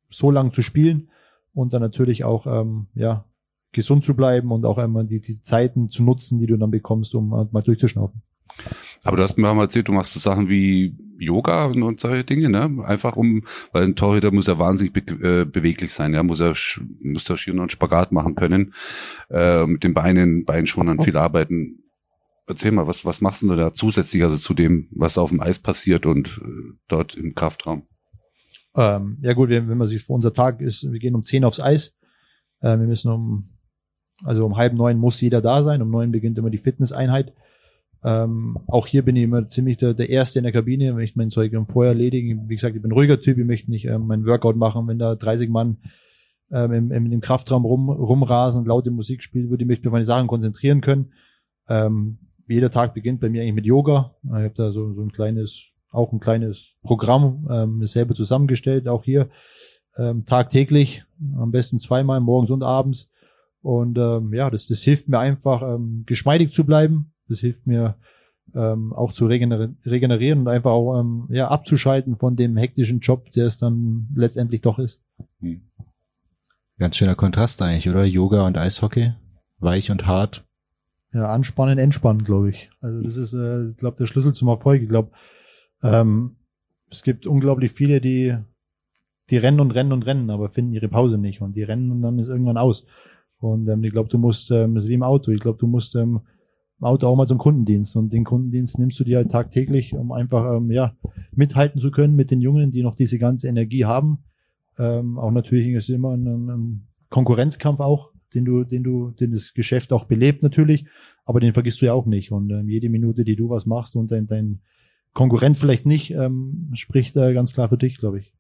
so lang zu spielen und dann natürlich auch ähm, ja gesund zu bleiben und auch einmal die, die Zeiten zu nutzen, die du dann bekommst, um äh, mal durchzuschnaufen. Aber du hast mir mal erzählt, du machst so Sachen wie Yoga und solche Dinge, ne? Einfach um, weil ein Torhüter muss ja wahnsinnig be äh, beweglich sein, ja, muss er muss er schieren und Spagat machen können, äh, mit den Beinen, Beinen schon an viel arbeiten. Erzähl mal, was, was machst du da zusätzlich, also zu dem, was auf dem Eis passiert und äh, dort im Kraftraum? Ähm, ja gut, wenn, wenn man sich vor unser Tag ist, wir gehen um zehn aufs Eis. Äh, wir müssen um, also um halb neun muss jeder da sein. Um neun beginnt immer die Fitnesseinheit. Ähm, auch hier bin ich immer ziemlich der, der Erste in der Kabine. Ich möchte mein Zeug vorher erledigen. Wie gesagt, ich bin ein ruhiger Typ. Ich möchte nicht ähm, mein Workout machen, wenn da 30 Mann ähm, im, im, im Kraftraum rum, rumrasen und laute Musik spielen würde. Ich möchte mich auf meine Sachen konzentrieren können. Ähm, jeder Tag beginnt bei mir eigentlich mit Yoga. Ich habe da so, so ein kleines, auch ein kleines Programm ähm, selber zusammengestellt, auch hier ähm, tagtäglich, am besten zweimal, morgens und abends. Und ähm, ja, das, das hilft mir einfach, ähm, geschmeidig zu bleiben. Das hilft mir ähm, auch zu regenerieren und einfach auch ähm, ja, abzuschalten von dem hektischen Job, der es dann letztendlich doch ist. Hm. Ganz schöner Kontrast eigentlich, oder? Yoga und Eishockey, weich und hart ja, anspannen, entspannen, glaube ich. Also das ist, äh, ich glaube, der Schlüssel zum Erfolg. Ich glaube, ähm, es gibt unglaublich viele, die, die rennen und rennen und rennen, aber finden ihre Pause nicht. Und die rennen und dann ist irgendwann aus. Und ähm, ich glaube, du musst, ähm, das ist wie im Auto, ich glaube, du musst ähm, Auto auch mal zum Kundendienst. Und den Kundendienst nimmst du dir halt tagtäglich, um einfach ähm, ja, mithalten zu können mit den Jungen, die noch diese ganze Energie haben. Ähm, auch natürlich ist immer ein, ein Konkurrenzkampf auch den du, den du, den das Geschäft auch belebt natürlich, aber den vergisst du ja auch nicht. Und ähm, jede Minute, die du was machst und dein, dein Konkurrent vielleicht nicht, ähm, spricht da ganz klar für dich, glaube ich.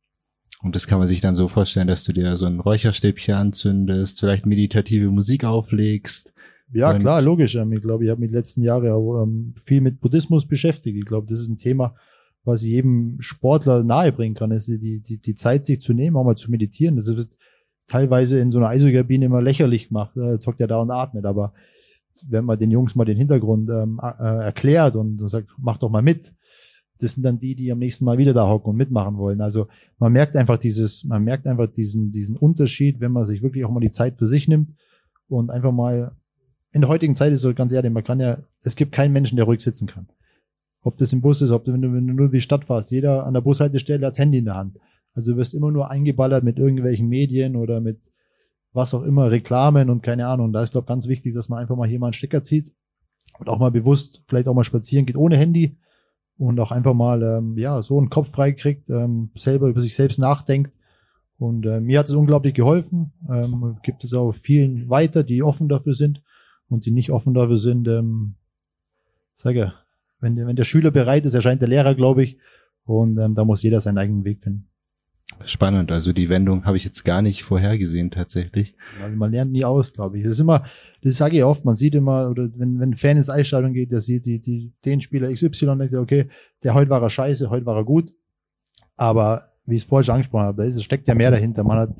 Und das kann man sich dann so vorstellen, dass du dir so ein Räucherstäbchen anzündest, vielleicht meditative Musik auflegst. Ja, klar, logisch. Ähm, ich glaube, ich habe mich die letzten Jahre auch ähm, viel mit Buddhismus beschäftigt. Ich glaube, das ist ein Thema, was ich jedem Sportler nahebringen kann, ist die, die, die Zeit, sich zu nehmen, auch mal zu meditieren. Das ist teilweise in so einer Eisokabine immer lächerlich gemacht. Da zockt ja da und atmet. Aber wenn man den Jungs mal den Hintergrund ähm, äh, erklärt und sagt, mach doch mal mit, das sind dann die, die am nächsten Mal wieder da hocken und mitmachen wollen. Also man merkt einfach dieses, man merkt einfach diesen, diesen Unterschied, wenn man sich wirklich auch mal die Zeit für sich nimmt und einfach mal in der heutigen Zeit ist so ganz ehrlich, man kann ja, es gibt keinen Menschen, der ruhig sitzen kann. Ob das im Bus ist, ob du, wenn du, wenn du nur die Stadt fährst, jeder an der Bushaltestelle hat das Handy in der Hand. Also du wirst immer nur eingeballert mit irgendwelchen Medien oder mit was auch immer, Reklamen und keine Ahnung. Da ist, glaube ich, ganz wichtig, dass man einfach mal hier mal einen Stecker zieht und auch mal bewusst vielleicht auch mal spazieren geht ohne Handy und auch einfach mal ähm, ja so einen Kopf frei kriegt, ähm, selber über sich selbst nachdenkt. Und äh, mir hat es unglaublich geholfen. Ähm, gibt es auch vielen weiter, die offen dafür sind und die nicht offen dafür sind. Ähm, sage, wenn, wenn der Schüler bereit ist, erscheint der Lehrer, glaube ich. Und ähm, da muss jeder seinen eigenen Weg finden. Spannend, also die Wendung habe ich jetzt gar nicht vorhergesehen tatsächlich. Man lernt nie aus, glaube ich. Das ist immer, das sage ich oft, man sieht immer, oder wenn, wenn ein Fan ins Eisstadion geht, der sieht die, die, den Spieler XY und denkt, okay, der heute war er scheiße, heute war er gut. Aber wie ich es vorher schon angesprochen habe, da ist, steckt ja mehr dahinter. Man hat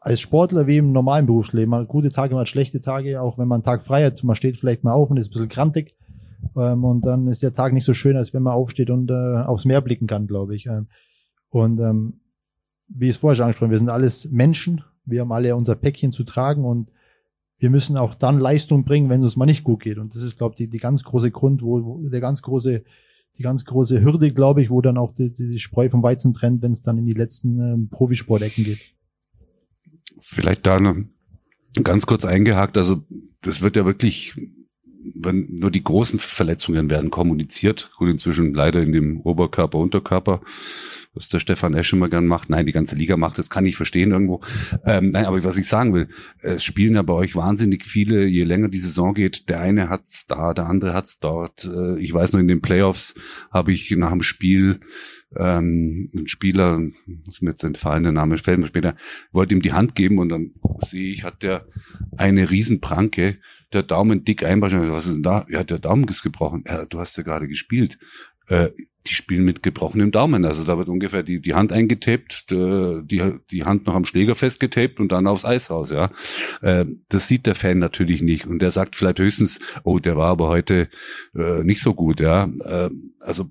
als Sportler wie im normalen Berufsleben, man hat gute Tage, man hat schlechte Tage, auch wenn man einen Tag frei hat, man steht vielleicht mal auf und ist ein bisschen krantig. Ähm, und dann ist der Tag nicht so schön, als wenn man aufsteht und äh, aufs Meer blicken kann, glaube ich. Ähm, und ähm, wie es vorher schon angesprochen, wir sind alles Menschen, wir haben alle unser Päckchen zu tragen und wir müssen auch dann Leistung bringen, wenn es mal nicht gut geht. Und das ist, glaube ich, die, die ganz große Grund, wo, wo der ganz große, die ganz große Hürde, glaube ich, wo dann auch die, die Spreu vom Weizen trennt, wenn es dann in die letzten ähm, Profisportecken geht. Vielleicht da noch ganz kurz eingehakt. Also das wird ja wirklich wenn nur die großen Verletzungen werden kommuniziert. Gut, inzwischen leider in dem Oberkörper, Unterkörper, was der Stefan Esch immer gern macht. Nein, die ganze Liga macht das, kann ich verstehen irgendwo. Ähm, nein, aber was ich sagen will, es spielen ja bei euch wahnsinnig viele, je länger die Saison geht, der eine hat's da, der andere hat's dort. Äh, ich weiß noch, in den Playoffs habe ich nach dem Spiel ähm, ein Spieler, ist mir jetzt entfallen, der Name fällt mir später, wollte ihm die Hand geben und dann sehe ich, hat der eine Riesenpranke, der Daumen dick einwaschen. Was ist denn da? Ja, der Daumen ist gebrochen. Ja, du hast ja gerade gespielt. Äh, die spielen mit gebrochenem Daumen. Also da wird ungefähr die, die Hand eingetaped, die, die Hand noch am Schläger festgetaped und dann aufs Eis raus, ja. Äh, das sieht der Fan natürlich nicht. Und der sagt vielleicht höchstens, oh, der war aber heute äh, nicht so gut, ja. Äh, also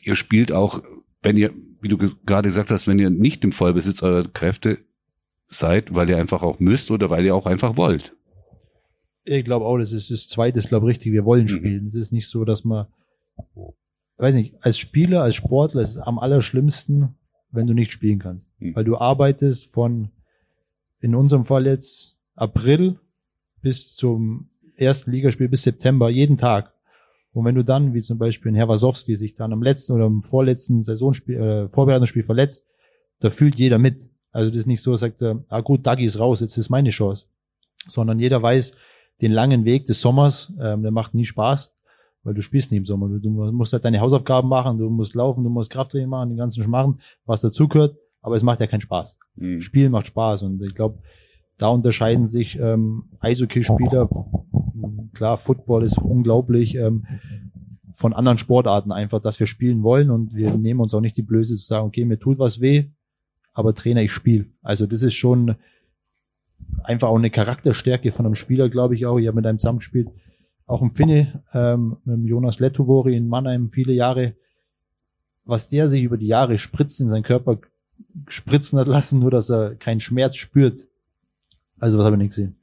ihr spielt auch wenn ihr, wie du gerade gesagt hast, wenn ihr nicht im Vollbesitz eurer Kräfte seid, weil ihr einfach auch müsst oder weil ihr auch einfach wollt. Ich glaube auch, das ist das zweite, ist glaube richtig, wir wollen mhm. spielen. Es ist nicht so, dass man, weiß nicht, als Spieler, als Sportler ist es am allerschlimmsten, wenn du nicht spielen kannst. Mhm. Weil du arbeitest von, in unserem Fall jetzt April bis zum ersten Ligaspiel bis September, jeden Tag. Und wenn du dann, wie zum Beispiel in Herr Wasowski, sich dann am letzten oder im vorletzten Saisonspiel, äh, Vorbereitungsspiel verletzt, da fühlt jeder mit. Also das ist nicht so, sagt er, ah gut, Dagi ist raus, jetzt ist meine Chance. Sondern jeder weiß, den langen Weg des Sommers, ähm, der macht nie Spaß, weil du spielst nie im Sommer. Du, du musst halt deine Hausaufgaben machen, du musst laufen, du musst Krafttraining machen, den ganzen Schmarren, was dazugehört, aber es macht ja keinen Spaß. Mhm. Spielen macht Spaß und ich glaube, da unterscheiden sich ähm, Eishockey-Spieler klar, Football ist unglaublich ähm, von anderen Sportarten einfach, dass wir spielen wollen und wir nehmen uns auch nicht die Blöße zu sagen, okay, mir tut was weh, aber Trainer, ich spiele. Also das ist schon einfach auch eine Charakterstärke von einem Spieler, glaube ich auch. Ich habe mit einem zusammengespielt, auch im Finne, ähm, mit Jonas Lettovori in Mannheim viele Jahre, was der sich über die Jahre spritzt in seinen Körper spritzen hat lassen, nur dass er keinen Schmerz spürt. Also was habe ich nicht gesehen.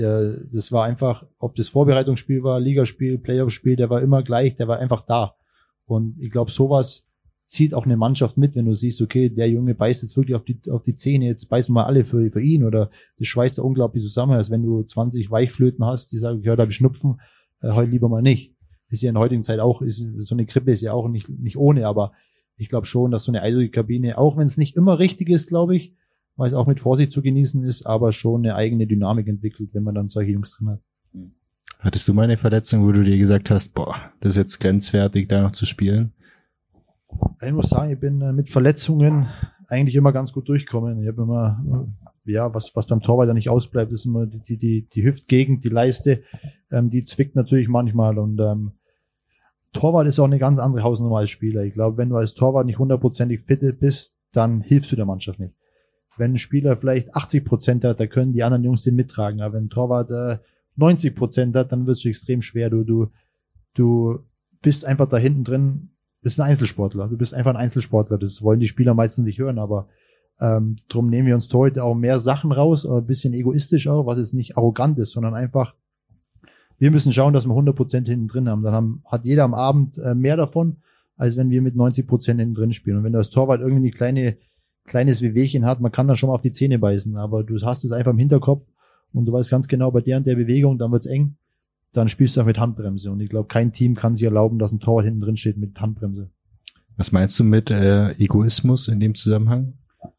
Der, das war einfach, ob das Vorbereitungsspiel war, Ligaspiel, Playoff-Spiel, der war immer gleich, der war einfach da. Und ich glaube, sowas zieht auch eine Mannschaft mit, wenn du siehst, okay, der Junge beißt jetzt wirklich auf die, auf die Zähne, jetzt beißen wir alle für, für ihn oder das schweißt da unglaublich zusammen, als wenn du 20 Weichflöten hast, die sagen, ja, da habe ich Schnupfen, äh, heute lieber mal nicht. Ist ja in der heutigen Zeit auch, ist, so eine Krippe ist ja auch nicht, nicht ohne, aber ich glaube schon, dass so eine Eishockey-Kabine, auch wenn es nicht immer richtig ist, glaube ich, weil es auch mit Vorsicht zu genießen ist, aber schon eine eigene Dynamik entwickelt, wenn man dann solche Jungs drin hat. Hattest du mal eine Verletzung, wo du dir gesagt hast, boah, das ist jetzt grenzwertig, da noch zu spielen? Ich muss sagen, ich bin äh, mit Verletzungen eigentlich immer ganz gut durchgekommen. Ich habe immer, äh, ja, was, was beim Torwart ja nicht ausbleibt, ist immer die, die, die Hüftgegend, die Leiste, ähm, die zwickt natürlich manchmal und ähm, Torwart ist auch eine ganz andere Hausnummer als Spieler. Ich glaube, wenn du als Torwart nicht hundertprozentig fit bist, dann hilfst du der Mannschaft nicht. Wenn ein Spieler vielleicht 80 Prozent hat, da können die anderen Jungs den mittragen. Aber wenn ein Torwart äh, 90 Prozent hat, dann wird es extrem schwer. Du, du, du bist einfach da hinten drin, bist ein Einzelsportler. Du bist einfach ein Einzelsportler. Das wollen die Spieler meistens nicht hören, aber ähm, drum nehmen wir uns heute auch mehr Sachen raus, ein bisschen egoistisch auch, was jetzt nicht arrogant ist, sondern einfach, wir müssen schauen, dass wir 100 Prozent hinten drin haben. Dann haben, hat jeder am Abend äh, mehr davon, als wenn wir mit 90 Prozent hinten drin spielen. Und wenn du als Torwart irgendwie eine kleine, kleines Wehwehchen hat, man kann dann schon mal auf die Zähne beißen, aber du hast es einfach im Hinterkopf und du weißt ganz genau, bei der und der Bewegung, dann wird's eng, dann spielst du auch mit Handbremse. Und ich glaube, kein Team kann sich erlauben, dass ein Torwart hinten drin steht mit Handbremse. Was meinst du mit äh, Egoismus in dem Zusammenhang?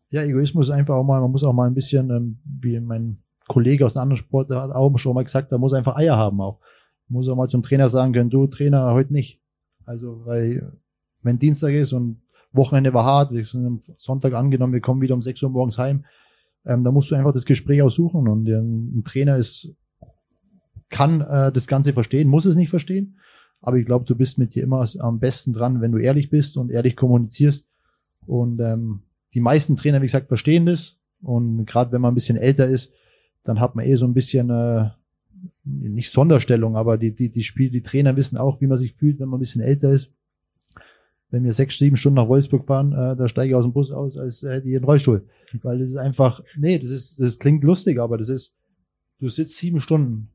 Ja, Egoismus ist einfach auch mal, man muss auch mal ein bisschen, ähm, wie mein Kollege aus einem anderen Sport der hat auch schon mal gesagt, da muss einfach Eier haben auch. Muss auch mal zum Trainer sagen können, du Trainer, heute nicht. Also, weil wenn Dienstag ist und Wochenende war hart, wir sind am Sonntag angenommen, wir kommen wieder um 6 Uhr morgens heim, ähm, da musst du einfach das Gespräch aussuchen und ein, ein Trainer ist, kann äh, das Ganze verstehen, muss es nicht verstehen, aber ich glaube, du bist mit dir immer am besten dran, wenn du ehrlich bist und ehrlich kommunizierst. Und ähm, die meisten Trainer, wie gesagt, verstehen das. Und gerade wenn man ein bisschen älter ist, dann hat man eh so ein bisschen äh, nicht Sonderstellung, aber die die die Spiel, die Trainer wissen auch, wie man sich fühlt, wenn man ein bisschen älter ist. Wenn wir sechs, sieben Stunden nach Wolfsburg fahren, äh, da steige ich aus dem Bus aus, als hätte ich einen Rollstuhl, weil das ist einfach, nee, das ist, das klingt lustig, aber das ist, du sitzt sieben Stunden.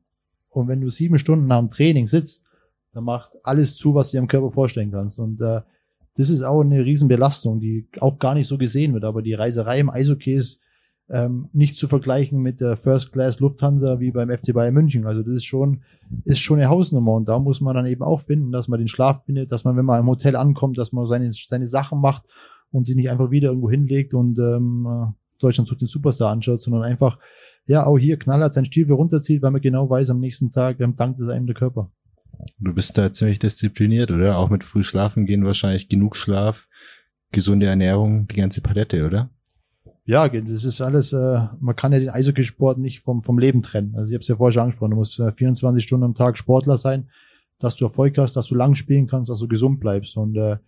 Und wenn du sieben Stunden nach dem Training sitzt, dann macht alles zu, was du dir im Körper vorstellen kannst. Und äh, das ist auch eine Riesenbelastung, die auch gar nicht so gesehen wird, aber die Reiserei im Eishockey ist ähm, nicht zu vergleichen mit der First Class Lufthansa wie beim FC Bayern München. Also das ist schon, ist schon eine Hausnummer und da muss man dann eben auch finden, dass man den Schlaf findet, dass man, wenn man im Hotel ankommt, dass man seine, seine Sachen macht und sich nicht einfach wieder irgendwo hinlegt und ähm, äh, Deutschland sucht den Superstar anschaut, sondern einfach, ja, auch hier knallhart sein Stiefel runterzieht, weil man genau weiß, am nächsten Tag ähm, dankt es einem der Körper. Du bist da ziemlich diszipliniert, oder? Auch mit früh schlafen gehen wahrscheinlich genug Schlaf, gesunde Ernährung, die ganze Palette, oder? Ja, das ist alles, äh, man kann ja den Eishockeysport nicht vom, vom Leben trennen. Also ich habe es ja vorher schon angesprochen, du musst äh, 24 Stunden am Tag Sportler sein, dass du Erfolg hast, dass du lang spielen kannst, dass du gesund bleibst. Und äh,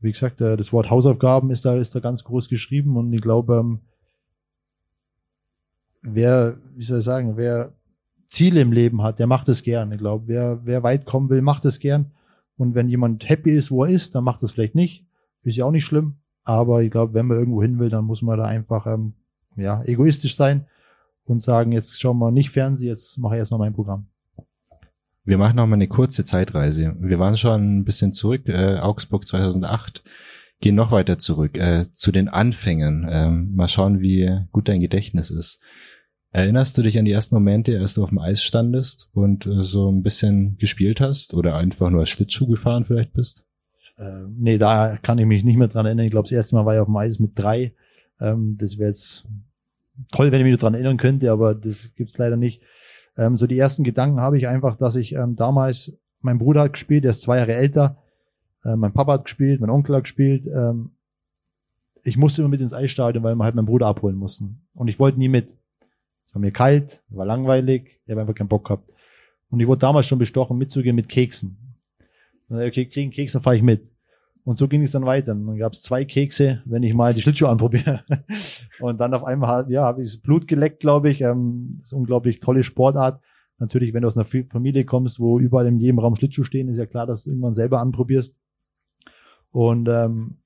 wie gesagt, äh, das Wort Hausaufgaben ist da, ist da ganz groß geschrieben und ich glaube, ähm, wer, wie soll ich sagen, wer Ziele im Leben hat, der macht es gern. Ich glaube, wer, wer weit kommen will, macht es gern. Und wenn jemand happy ist, wo er ist, dann macht es vielleicht nicht. Ist ja auch nicht schlimm. Aber ich glaube, wenn man irgendwo hin will, dann muss man da einfach ähm, ja, egoistisch sein und sagen, jetzt schauen wir nicht Fernsehen, jetzt mache ich erstmal mein Programm. Wir machen noch mal eine kurze Zeitreise. Wir waren schon ein bisschen zurück, äh, Augsburg 2008, gehen noch weiter zurück, äh, zu den Anfängen. Ähm, mal schauen, wie gut dein Gedächtnis ist. Erinnerst du dich an die ersten Momente, als du auf dem Eis standest und äh, so ein bisschen gespielt hast oder einfach nur als Schlittschuh gefahren vielleicht bist? Äh, nee, da kann ich mich nicht mehr dran erinnern. Ich glaube, das erste Mal war ich auf dem Eis mit drei. Ähm, das wäre jetzt toll, wenn ich mich dran erinnern könnte, aber das gibt's leider nicht. Ähm, so die ersten Gedanken habe ich einfach, dass ich ähm, damals, mein Bruder hat gespielt, der ist zwei Jahre älter, äh, mein Papa hat gespielt, mein Onkel hat gespielt. Ähm, ich musste immer mit ins Eisstadion, weil wir halt meinen Bruder abholen mussten. Und ich wollte nie mit. Es war mir kalt, war langweilig, ich habe einfach keinen Bock gehabt. Und ich wurde damals schon bestochen, mitzugehen mit Keksen. Okay, kriegen Keks, dann fahre ich mit. Und so ging es dann weiter. Dann gab es zwei Kekse, wenn ich mal die Schlittschuhe anprobiere. (laughs) Und dann auf einmal, ja, habe ich Blut geleckt, glaube ich. Ähm, das ist unglaublich tolle Sportart. Natürlich, wenn du aus einer Familie kommst, wo überall in jedem Raum Schlittschuhe stehen, ist ja klar, dass du irgendwann selber anprobierst. Und ähm,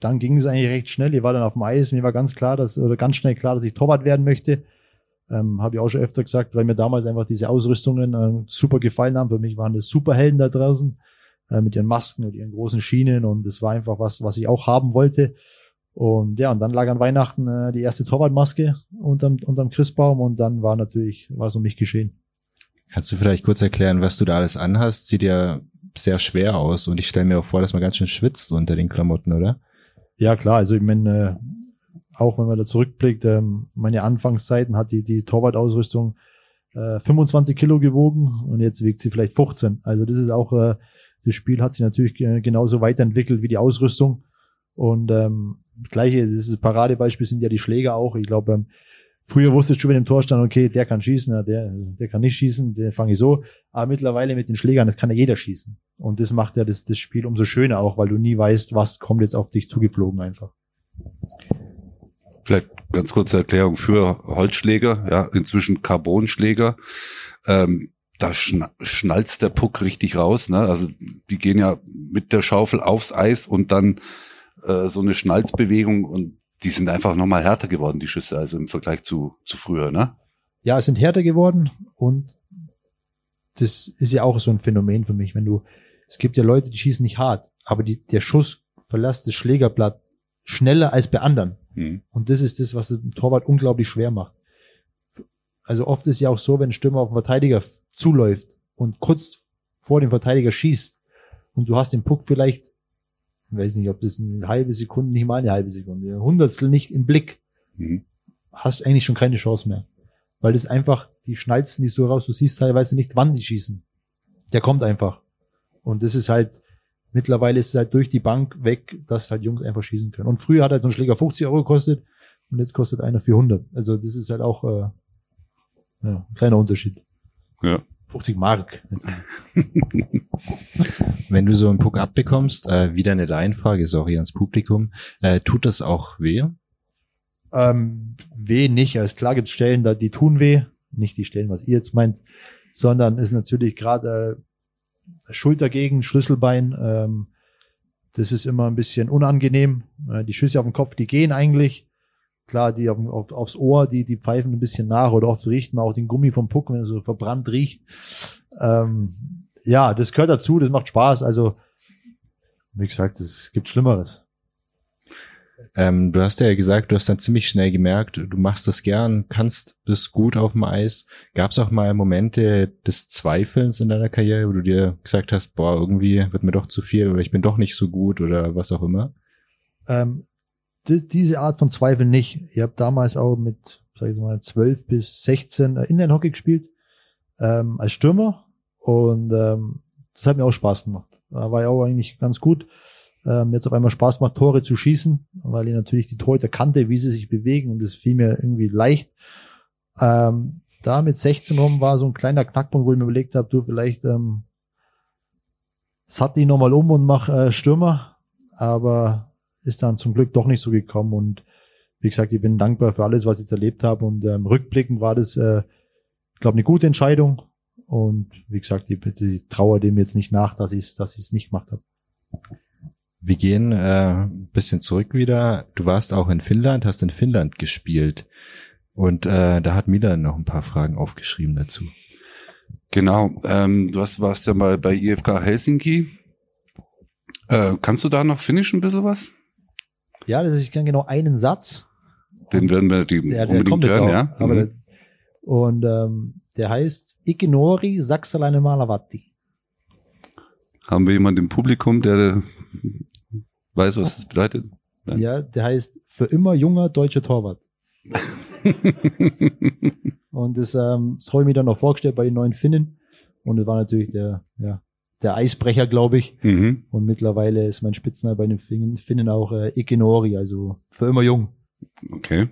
dann ging es eigentlich recht schnell. Ich war dann auf dem Eis. Mir war ganz klar, dass oder ganz schnell klar, dass ich Torwart werden möchte. Ähm, Habe ich auch schon öfter gesagt, weil mir damals einfach diese Ausrüstungen äh, super gefallen haben. Für mich waren das Superhelden da draußen äh, mit ihren Masken und ihren großen Schienen und das war einfach was, was ich auch haben wollte. Und ja, und dann lag an Weihnachten äh, die erste Torwartmaske unterm, unterm Christbaum und dann war natürlich, war es um mich geschehen. Kannst du vielleicht kurz erklären, was du da alles anhast? Sieht ja sehr schwer aus und ich stelle mir auch vor, dass man ganz schön schwitzt unter den Klamotten, oder? Ja, klar. Also ich meine, äh, auch wenn man da zurückblickt, ähm, meine Anfangszeiten hat die, die Torwartausrüstung äh, 25 Kilo gewogen und jetzt wiegt sie vielleicht 15. Also das ist auch, äh, das Spiel hat sich natürlich genauso weiterentwickelt wie die Ausrüstung. Und ähm, gleiche, das ist Paradebeispiel sind ja die Schläger auch. Ich glaube, ähm, früher wusstest du, wenn im Tor stand, okay, der kann schießen, der, der kann nicht schießen, der fange ich so. Aber mittlerweile mit den Schlägern, das kann ja jeder schießen. Und das macht ja das, das Spiel umso schöner auch, weil du nie weißt, was kommt jetzt auf dich zugeflogen einfach. Vielleicht ganz kurze Erklärung für Holzschläger, ja, inzwischen Carbonschläger. Ähm, da schna schnalzt der Puck richtig raus. Ne? Also die gehen ja mit der Schaufel aufs Eis und dann äh, so eine Schnalzbewegung und die sind einfach nochmal härter geworden, die Schüsse, also im Vergleich zu, zu früher, ne? Ja, es sind härter geworden und das ist ja auch so ein Phänomen für mich, wenn du, es gibt ja Leute, die schießen nicht hart, aber die, der Schuss verlässt das Schlägerblatt schneller als bei anderen. Mhm. Und das ist das, was dem Torwart unglaublich schwer macht. Also oft ist ja auch so, wenn ein Stürmer auf den Verteidiger zuläuft und kurz vor dem Verteidiger schießt und du hast den Puck vielleicht, weiß nicht, ob das eine halbe Sekunde, nicht mal eine halbe Sekunde, ein Hundertstel nicht im Blick, mhm. hast eigentlich schon keine Chance mehr. Weil das einfach, die schnalzen die so raus, du siehst teilweise nicht, wann die schießen. Der kommt einfach. Und das ist halt, mittlerweile ist es halt durch die Bank weg, dass halt Jungs einfach schießen können. Und früher hat halt so ein Schläger 50 Euro gekostet und jetzt kostet einer 400. Also das ist halt auch äh, ja, ein kleiner Unterschied. Ja. 50 Mark. Wenn du so einen Puck abbekommst, äh, wieder eine Laienfrage, sorry ans Publikum, äh, tut das auch weh? Ähm, weh nicht. Also klar gibt's Stellen, da die tun weh. Nicht die Stellen, was ihr jetzt meint, sondern ist natürlich gerade äh, Schultergegend, Schlüsselbein. Ähm, das ist immer ein bisschen unangenehm. Äh, die Schüsse auf den Kopf, die gehen eigentlich. Klar, die auf, auf, aufs Ohr, die, die pfeifen ein bisschen nach oder oft riecht man auch den Gummi vom Puck, wenn er so verbrannt riecht. Ähm, ja, das gehört dazu, das macht Spaß. Also, wie gesagt, es gibt Schlimmeres. Ähm, du hast ja gesagt, du hast dann ziemlich schnell gemerkt, du machst das gern, kannst das gut auf dem Eis. Gab es auch mal Momente des Zweifelns in deiner Karriere, wo du dir gesagt hast, boah, irgendwie wird mir doch zu viel oder ich bin doch nicht so gut oder was auch immer? Ähm, diese Art von Zweifel nicht. Ich habe damals auch mit, sag ich mal, 12 bis 16 äh, Inline-Hockey gespielt ähm, als Stürmer und ähm, das hat mir auch Spaß gemacht. Da war ich auch eigentlich ganz gut. Ähm, jetzt auf einmal Spaß macht, Tore zu schießen, weil ich natürlich die Torhüter kannte, wie sie sich bewegen und das fiel mir irgendwie leicht. Ähm, da mit 16 rum war so ein kleiner Knackpunkt, wo ich mir überlegt habe, du vielleicht ähm, satt die nochmal um und mach äh, Stürmer, aber ist dann zum Glück doch nicht so gekommen. Und wie gesagt, ich bin dankbar für alles, was ich jetzt erlebt habe. Und ähm, rückblickend war das, äh, ich glaube, eine gute Entscheidung. Und wie gesagt, die, die trauer dem jetzt nicht nach, dass ich es dass ich's nicht gemacht habe. Wir gehen äh, ein bisschen zurück wieder. Du warst auch in Finnland, hast in Finnland gespielt. Und äh, da hat Milan noch ein paar Fragen aufgeschrieben dazu. Genau, ähm, du hast, warst ja mal bei IFK Helsinki. Äh, kannst du da noch Finnisch ein bisschen was? Ja, das ist, genau einen Satz. Den werden wir die der, der unbedingt hören, ja. Aber mhm. der, und ähm, der heißt Ignori Saksalainen Malavatti. Haben wir jemanden im Publikum, der weiß, was das bedeutet? Nein. Ja, der heißt für immer junger deutscher Torwart. (laughs) und das, ähm, das habe ich mir dann noch vorgestellt bei den neuen Finnen. Und das war natürlich der, ja, der Eisbrecher, glaube ich. Mhm. Und mittlerweile ist mein Spitzname bei den Finnen auch äh, Ikenori, also für immer jung. Okay.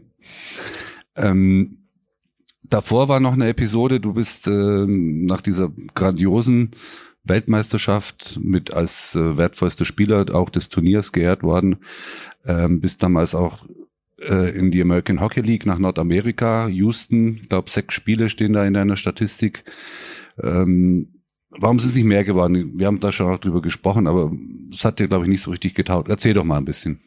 Ähm, davor war noch eine Episode, du bist äh, nach dieser grandiosen Weltmeisterschaft mit als äh, wertvollster Spieler auch des Turniers geehrt worden, ähm, bist damals auch äh, in die American Hockey League nach Nordamerika, Houston, ich glaube sechs Spiele stehen da in deiner Statistik. Ähm, warum sind es nicht mehr geworden? Wir haben da schon auch drüber gesprochen, aber es hat dir, glaube ich, nicht so richtig getaugt. Erzähl doch mal ein bisschen.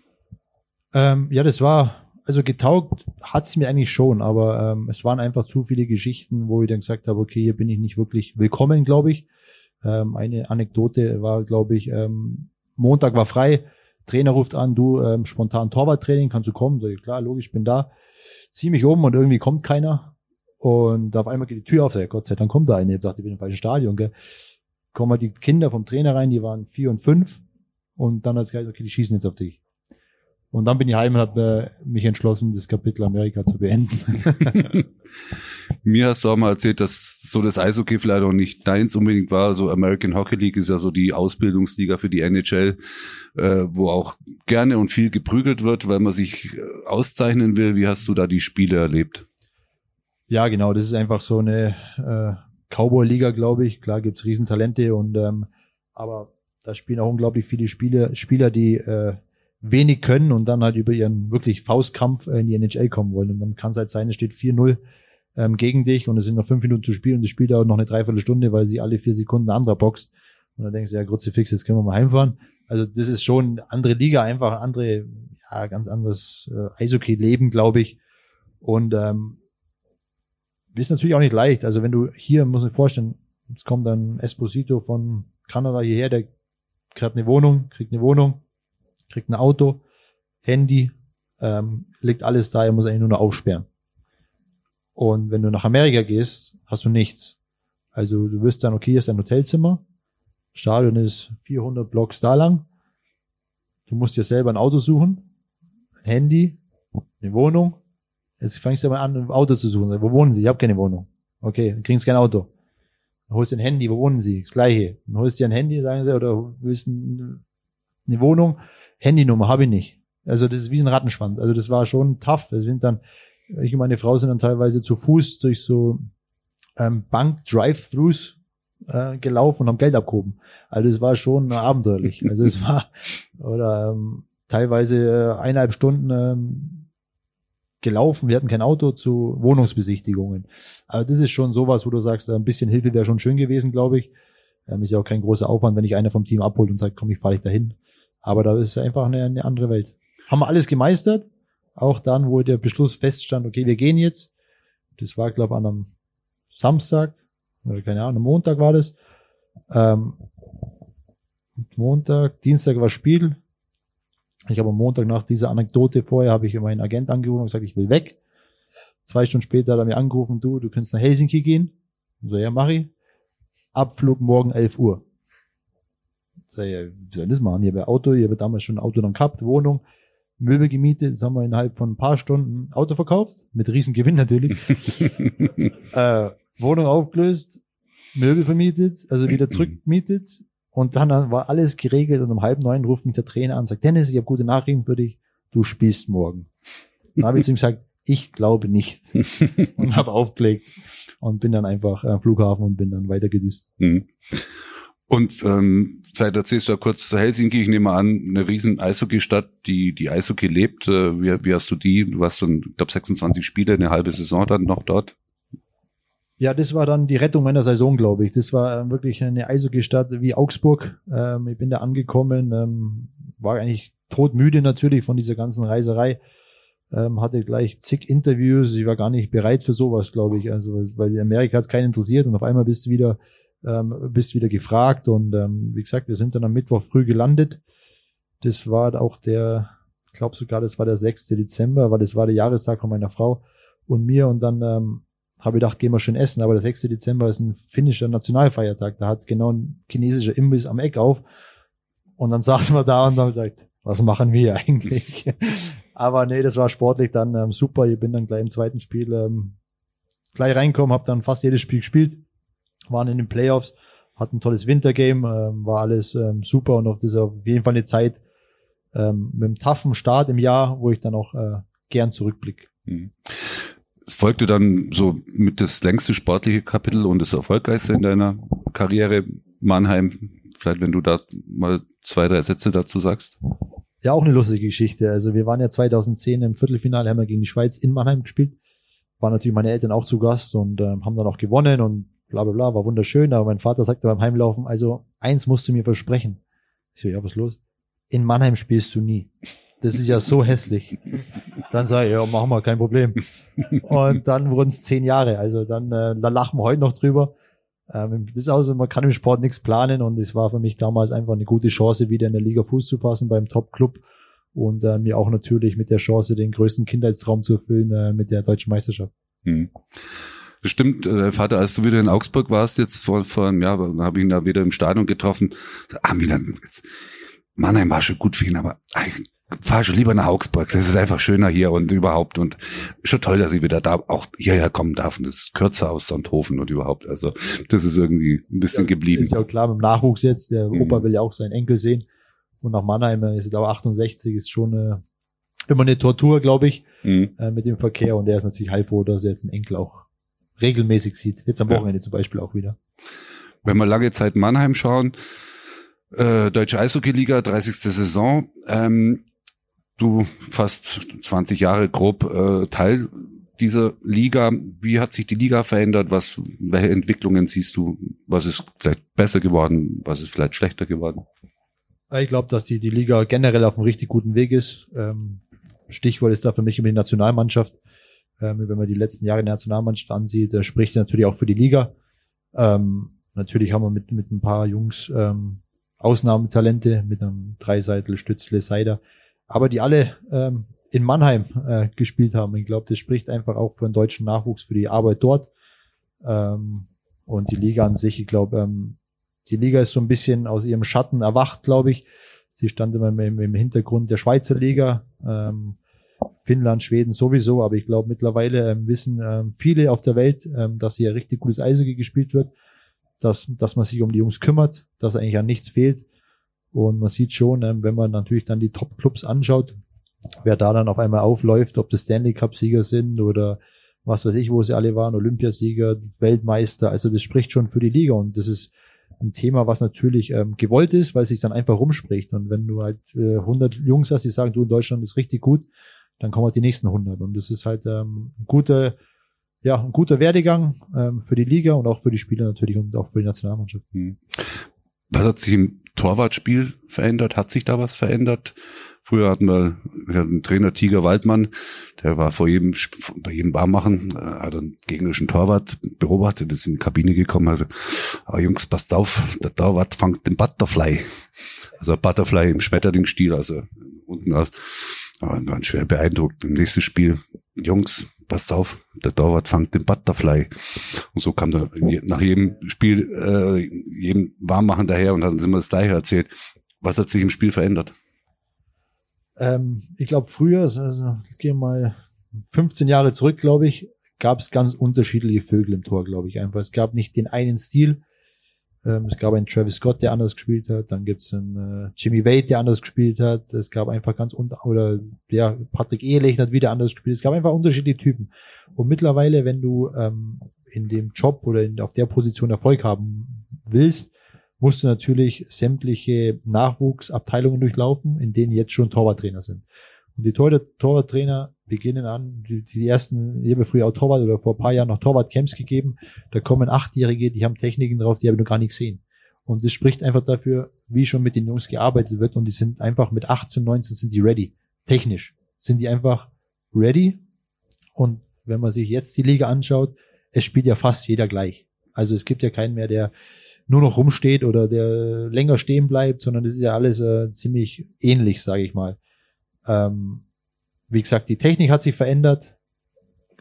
Ähm, ja, das war, also getaugt hat es mir eigentlich schon, aber ähm, es waren einfach zu viele Geschichten, wo ich dann gesagt habe, okay, hier bin ich nicht wirklich willkommen, glaube ich. Ähm, eine Anekdote war, glaube ich, ähm, Montag war frei, Trainer ruft an, du ähm, spontan Torwarttraining, kannst du kommen? Ich, klar, logisch, bin da. Zieh mich um und irgendwie kommt keiner. Und auf einmal geht die Tür auf, ja, Gott sei Dank kommt da eine. Ich dachte, ich bin im falschen Stadion, gell. Kommen halt die Kinder vom Trainer rein, die waren vier und fünf. Und dann als gesagt, okay, die schießen jetzt auf dich. Und dann bin ich heim und habe äh, mich entschlossen, das Kapitel Amerika zu beenden. (laughs) (laughs) Mir hast du auch mal erzählt, dass so das Eishockey vielleicht auch nicht deins unbedingt war. So American Hockey League ist ja so die Ausbildungsliga für die NHL, äh, wo auch gerne und viel geprügelt wird, weil man sich äh, auszeichnen will. Wie hast du da die Spiele erlebt? Ja, genau. Das ist einfach so eine äh, Cowboy-Liga, glaube ich. Klar gibt's Riesentalente und ähm, aber da spielen auch unglaublich viele Spieler, Spieler, die äh, wenig können und dann halt über ihren wirklich Faustkampf in die NHL kommen wollen. Und dann kann es halt sein, es steht 4-0 ähm, gegen dich und es sind noch fünf Minuten zu spielen und das Spiel dauert noch eine Dreiviertelstunde, weil sie alle vier Sekunden ein anderer boxt. Und dann denkst du, ja, Kruzifix, jetzt können wir mal heimfahren. Also das ist schon eine andere Liga, einfach ein andere, ja, ganz anderes äh, Eishockey-Leben, glaube ich. Und ähm, ist natürlich auch nicht leicht. Also wenn du hier, muss ich vorstellen, es kommt dann Esposito von Kanada hierher, der kriegt eine Wohnung, kriegt eine Wohnung, kriegt ein Auto, Handy, ähm, liegt alles da, er muss eigentlich nur noch aufsperren. Und wenn du nach Amerika gehst, hast du nichts. Also du wirst dann, okay, hier ist ein Hotelzimmer, Stadion ist 400 Blocks da lang, du musst dir selber ein Auto suchen, ein Handy, eine Wohnung. Jetzt fängst du mal an, ein Auto zu suchen. Wo wohnen Sie? Ich habe keine Wohnung. Okay, dann kriegst du kein Auto. Dann holst du ein Handy, wo wohnen Sie? Das gleiche. Dann holst du dir ein Handy, sagen sie, oder willst eine Wohnung, Handynummer habe ich nicht. Also das ist wie ein Rattenschwanz. Also das war schon tough. Wir sind dann ich und meine Frau sind dann teilweise zu Fuß durch so ähm, Bank-Drive-Thrus äh, gelaufen und haben Geld abgehoben. Also es war schon abenteuerlich. Also es war oder ähm, teilweise äh, eineinhalb Stunden ähm, gelaufen. Wir hatten kein Auto zu Wohnungsbesichtigungen. Also das ist schon sowas, wo du sagst, ein bisschen Hilfe wäre schon schön gewesen, glaube ich. Ähm, ist ja auch kein großer Aufwand, wenn ich einer vom Team abholt und sagt, komm, ich fahre dich dahin. Aber da ist einfach eine, eine andere Welt. Haben wir alles gemeistert, auch dann, wo der Beschluss feststand, okay, wir gehen jetzt. Das war, glaube ich, an einem Samstag oder keine Ahnung, Montag war das. Ähm, Montag, Dienstag war Spiel. Ich habe am Montag nach dieser Anekdote vorher habe ich meinen Agent angerufen und gesagt, ich will weg. Zwei Stunden später hat er mir angerufen, du, du kannst nach Helsinki gehen. Und so, ja, mach ich. Abflug morgen 11 Uhr. Sag, ja, wie soll das machen? Ich habe ein Auto, ich habe damals schon ein Auto dann gehabt, Wohnung. Möbel gemietet, das haben wir innerhalb von ein paar Stunden Auto verkauft, mit riesen Gewinn natürlich. (laughs) äh, Wohnung aufgelöst, Möbel vermietet, also wieder (clears throat) zurückmietet und dann war alles geregelt und um halb neun ruft mich der Trainer an und sagt, Dennis, ich habe gute Nachrichten für dich, du spielst morgen. Dann habe ich zu ihm gesagt, ich glaube nicht (laughs) und habe aufgelegt und bin dann einfach am Flughafen und bin dann weiter gedüst. Mhm. Und ähm, vielleicht erzählst du ja kurz zu Helsinki, ich nehme an, eine riesen Eishockey-Stadt, die die Eishockey lebt. Äh, wie, wie hast du die? Du warst so, ich glaube, 26 Spiele, eine halbe Saison dann noch dort. Ja, das war dann die Rettung meiner Saison, glaube ich. Das war äh, wirklich eine Eishockey-Stadt wie Augsburg. Ähm, ich bin da angekommen, ähm, war eigentlich todmüde natürlich von dieser ganzen Reiserei. Ähm, hatte gleich zig Interviews. Ich war gar nicht bereit für sowas, glaube ich. Also, weil Amerika hat es keinen interessiert und auf einmal bist du wieder ähm, bist wieder gefragt und ähm, wie gesagt, wir sind dann am Mittwoch früh gelandet. Das war auch der, ich glaube sogar, das war der 6. Dezember, weil das war der Jahrestag von meiner Frau und mir und dann ähm, habe gedacht, gehen wir schön essen, aber der 6. Dezember ist ein finnischer Nationalfeiertag, da hat genau ein chinesischer Imbiss am Eck auf und dann (laughs) saßen wir da und haben gesagt, was machen wir eigentlich? (laughs) aber nee, das war sportlich dann ähm, super, ich bin dann gleich im zweiten Spiel ähm, gleich reinkommen, habe dann fast jedes Spiel gespielt waren in den Playoffs, hatten ein tolles Wintergame, ähm, war alles ähm, super und auf dieser auf jeden Fall eine Zeit ähm, mit einem taffen Start im Jahr, wo ich dann auch äh, gern zurückblicke. Mhm. Es folgte dann so mit das längste sportliche Kapitel und das erfolgreichste in deiner Karriere Mannheim. Vielleicht, wenn du da mal zwei, drei Sätze dazu sagst. Ja, auch eine lustige Geschichte. Also wir waren ja 2010 im Viertelfinale, haben wir gegen die Schweiz in Mannheim gespielt. Waren natürlich meine Eltern auch zu Gast und ähm, haben dann auch gewonnen und bla bla bla, war wunderschön, aber mein Vater sagte beim Heimlaufen, also eins musst du mir versprechen. Ich so, ja, was los? In Mannheim spielst du nie. Das ist ja so hässlich. Dann sage ich, ja, machen wir, kein Problem. Und dann wurden es zehn Jahre. Also dann, äh, lachen wir heute noch drüber. Ähm, das ist also, man kann im Sport nichts planen und es war für mich damals einfach eine gute Chance, wieder in der Liga Fuß zu fassen beim Top-Club und äh, mir auch natürlich mit der Chance, den größten Kindheitstraum zu erfüllen äh, mit der deutschen Meisterschaft. Hm. Bestimmt, äh, Vater, als du wieder in Augsburg warst, jetzt vor, vor einem Jahr, habe ich ihn da wieder im Stadion getroffen. Ah, Milan, jetzt, Mannheim war schon gut für ihn, aber fahr schon lieber nach Augsburg. Das ist einfach schöner hier und überhaupt und schon toll, dass ich wieder da auch hierher kommen darf und das ist kürzer aus Sonthofen und überhaupt. Also das ist irgendwie ein bisschen ja, geblieben. Ist ja auch klar mit dem Nachwuchs jetzt. Der mhm. Opa will ja auch seinen Enkel sehen. Und nach Mannheim ist jetzt aber 68, ist schon eine, immer eine Tortur, glaube ich, mhm. äh, mit dem Verkehr. Und der ist natürlich heilfroh, dass er jetzt einen Enkel auch regelmäßig sieht. Jetzt am Wochenende ja. zum Beispiel auch wieder. Wenn wir lange Zeit Mannheim schauen, äh, Deutsche Eishockey-Liga, 30. Saison, ähm, du fast 20 Jahre grob äh, Teil dieser Liga. Wie hat sich die Liga verändert? Was, welche Entwicklungen siehst du? Was ist vielleicht besser geworden? Was ist vielleicht schlechter geworden? Ich glaube, dass die, die Liga generell auf einem richtig guten Weg ist. Ähm, Stichwort ist da für mich immer die Nationalmannschaft. Ähm, wenn man die letzten Jahre in der Nationalmannschaft ansieht, da spricht natürlich auch für die Liga. Ähm, natürlich haben wir mit, mit ein paar Jungs ähm, Ausnahmetalente, mit einem Dreiseitel, Stützle, Seider, aber die alle ähm, in Mannheim äh, gespielt haben. Ich glaube, das spricht einfach auch für den deutschen Nachwuchs, für die Arbeit dort. Ähm, und die Liga an sich, ich glaube, ähm, die Liga ist so ein bisschen aus ihrem Schatten erwacht, glaube ich. Sie stand immer im, im Hintergrund der Schweizer Liga, ähm, Finnland, Schweden sowieso, aber ich glaube mittlerweile ähm, wissen ähm, viele auf der Welt, ähm, dass hier richtig gutes Eishockey gespielt wird, dass, dass man sich um die Jungs kümmert, dass eigentlich an nichts fehlt. Und man sieht schon, ähm, wenn man natürlich dann die Top-Clubs anschaut, wer da dann auf einmal aufläuft, ob das Stanley Cup-Sieger sind oder was weiß ich, wo sie alle waren, Olympiasieger, Weltmeister. Also das spricht schon für die Liga und das ist ein Thema, was natürlich ähm, gewollt ist, weil es sich dann einfach rumspricht. Und wenn du halt äh, 100 Jungs hast, die sagen, du in Deutschland ist richtig gut, dann kommen halt die nächsten 100. Und das ist halt ähm, ein guter, ja, ein guter Werdegang ähm, für die Liga und auch für die Spieler natürlich und auch für die Nationalmannschaft. Hm. Was hat sich im Torwartspiel verändert? Hat sich da was verändert? Früher hatten wir, wir einen Trainer Tiger Waldmann, der war vor jedem, bei jedem Warmmachen, äh, hat einen gegnerischen Torwart beobachtet, ist in die Kabine gekommen, also, ah, Jungs, passt auf, der Torwart fängt den Butterfly. Also Butterfly im Schmetterlingstil, also unten aus. Aber ganz schwer beeindruckt. Im nächsten Spiel, Jungs, passt auf, der Torwart fängt den Butterfly. Und so kam er nach jedem Spiel, äh, jedem Warmmachen daher und hat uns immer das Gleiche erzählt. Was hat sich im Spiel verändert? Ähm, ich glaube, früher, also, ich gehe mal 15 Jahre zurück, glaube ich, gab es ganz unterschiedliche Vögel im Tor, glaube ich einfach. Es gab nicht den einen Stil. Ähm, es gab einen Travis Scott, der anders gespielt hat. Dann gibt es einen äh, Jimmy Wade, der anders gespielt hat. Es gab einfach ganz unter oder ja Patrick Ehrlich hat wieder anders gespielt. Es gab einfach unterschiedliche Typen. Und mittlerweile, wenn du ähm, in dem Job oder in, auf der Position Erfolg haben willst, musst du natürlich sämtliche Nachwuchsabteilungen durchlaufen, in denen jetzt schon Torwarttrainer sind. Und die Tor Torwarttrainer beginnen an, die, die ersten, ich habe früher auch Torwart oder vor ein paar Jahren noch Torwartcamps gegeben, da kommen Achtjährige, die haben Techniken drauf, die habe ich noch gar nicht gesehen. Und das spricht einfach dafür, wie schon mit den Jungs gearbeitet wird und die sind einfach mit 18, 19 sind die ready. Technisch sind die einfach ready. Und wenn man sich jetzt die Liga anschaut, es spielt ja fast jeder gleich. Also es gibt ja keinen mehr, der nur noch rumsteht oder der länger stehen bleibt, sondern es ist ja alles äh, ziemlich ähnlich, sage ich mal. Ähm, wie gesagt, die Technik hat sich verändert,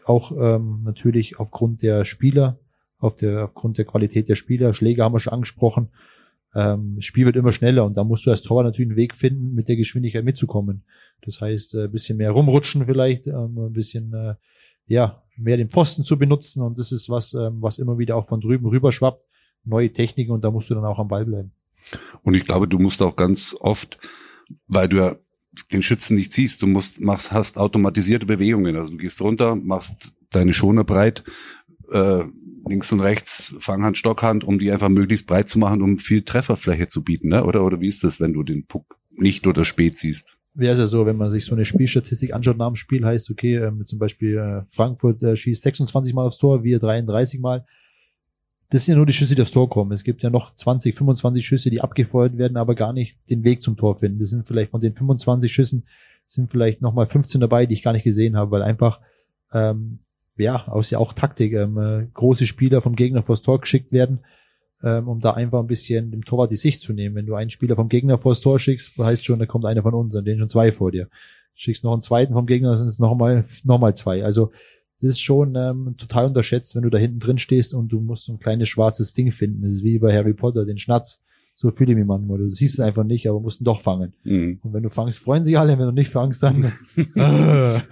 auch ähm, natürlich aufgrund der Spieler, auf der, aufgrund der Qualität der Spieler. Schläge haben wir schon angesprochen. Ähm, das Spiel wird immer schneller und da musst du als Torwart natürlich einen Weg finden, mit der Geschwindigkeit mitzukommen. Das heißt, äh, ein bisschen mehr rumrutschen vielleicht, ähm, ein bisschen äh, ja mehr den Pfosten zu benutzen und das ist was, ähm, was immer wieder auch von drüben rüberschwappt. Neue Techniken und da musst du dann auch am Ball bleiben. Und ich glaube, du musst auch ganz oft, weil du ja den Schützen nicht ziehst. Du musst, machst, hast automatisierte Bewegungen. Also du gehst runter, machst deine Schoner breit, äh, links und rechts, Fanghand, Stockhand, um die einfach möglichst breit zu machen, um viel Trefferfläche zu bieten, ne? Oder, oder wie ist das, wenn du den Puck nicht oder spät siehst? Wäre es ja so, wenn man sich so eine Spielstatistik anschaut nach dem Spiel, heißt, okay, äh, zum Beispiel äh, Frankfurt äh, schießt 26 Mal aufs Tor, wir 33 Mal das sind ja nur die Schüsse, die aufs Tor kommen. Es gibt ja noch 20, 25 Schüsse, die abgefeuert werden, aber gar nicht den Weg zum Tor finden. Das sind vielleicht von den 25 Schüssen sind vielleicht nochmal 15 dabei, die ich gar nicht gesehen habe, weil einfach ähm, ja aus ja auch Taktik ähm, äh, große Spieler vom Gegner vors Tor geschickt werden, ähm, um da einfach ein bisschen dem Torwart die Sicht zu nehmen. Wenn du einen Spieler vom Gegner vors Tor schickst, heißt schon, da kommt einer von uns, dann den schon zwei vor dir. Schickst noch einen zweiten vom Gegner, sind es nochmal noch mal zwei. Also das ist schon ähm, total unterschätzt, wenn du da hinten drin stehst und du musst so ein kleines schwarzes Ding finden. Das ist wie bei Harry Potter, den Schnatz. So fühle ich mich manchmal. Du siehst es einfach nicht, aber musst ihn doch fangen. Mhm. Und wenn du fangst, freuen sich alle. Wenn du nicht fangst, dann. (laughs) (laughs)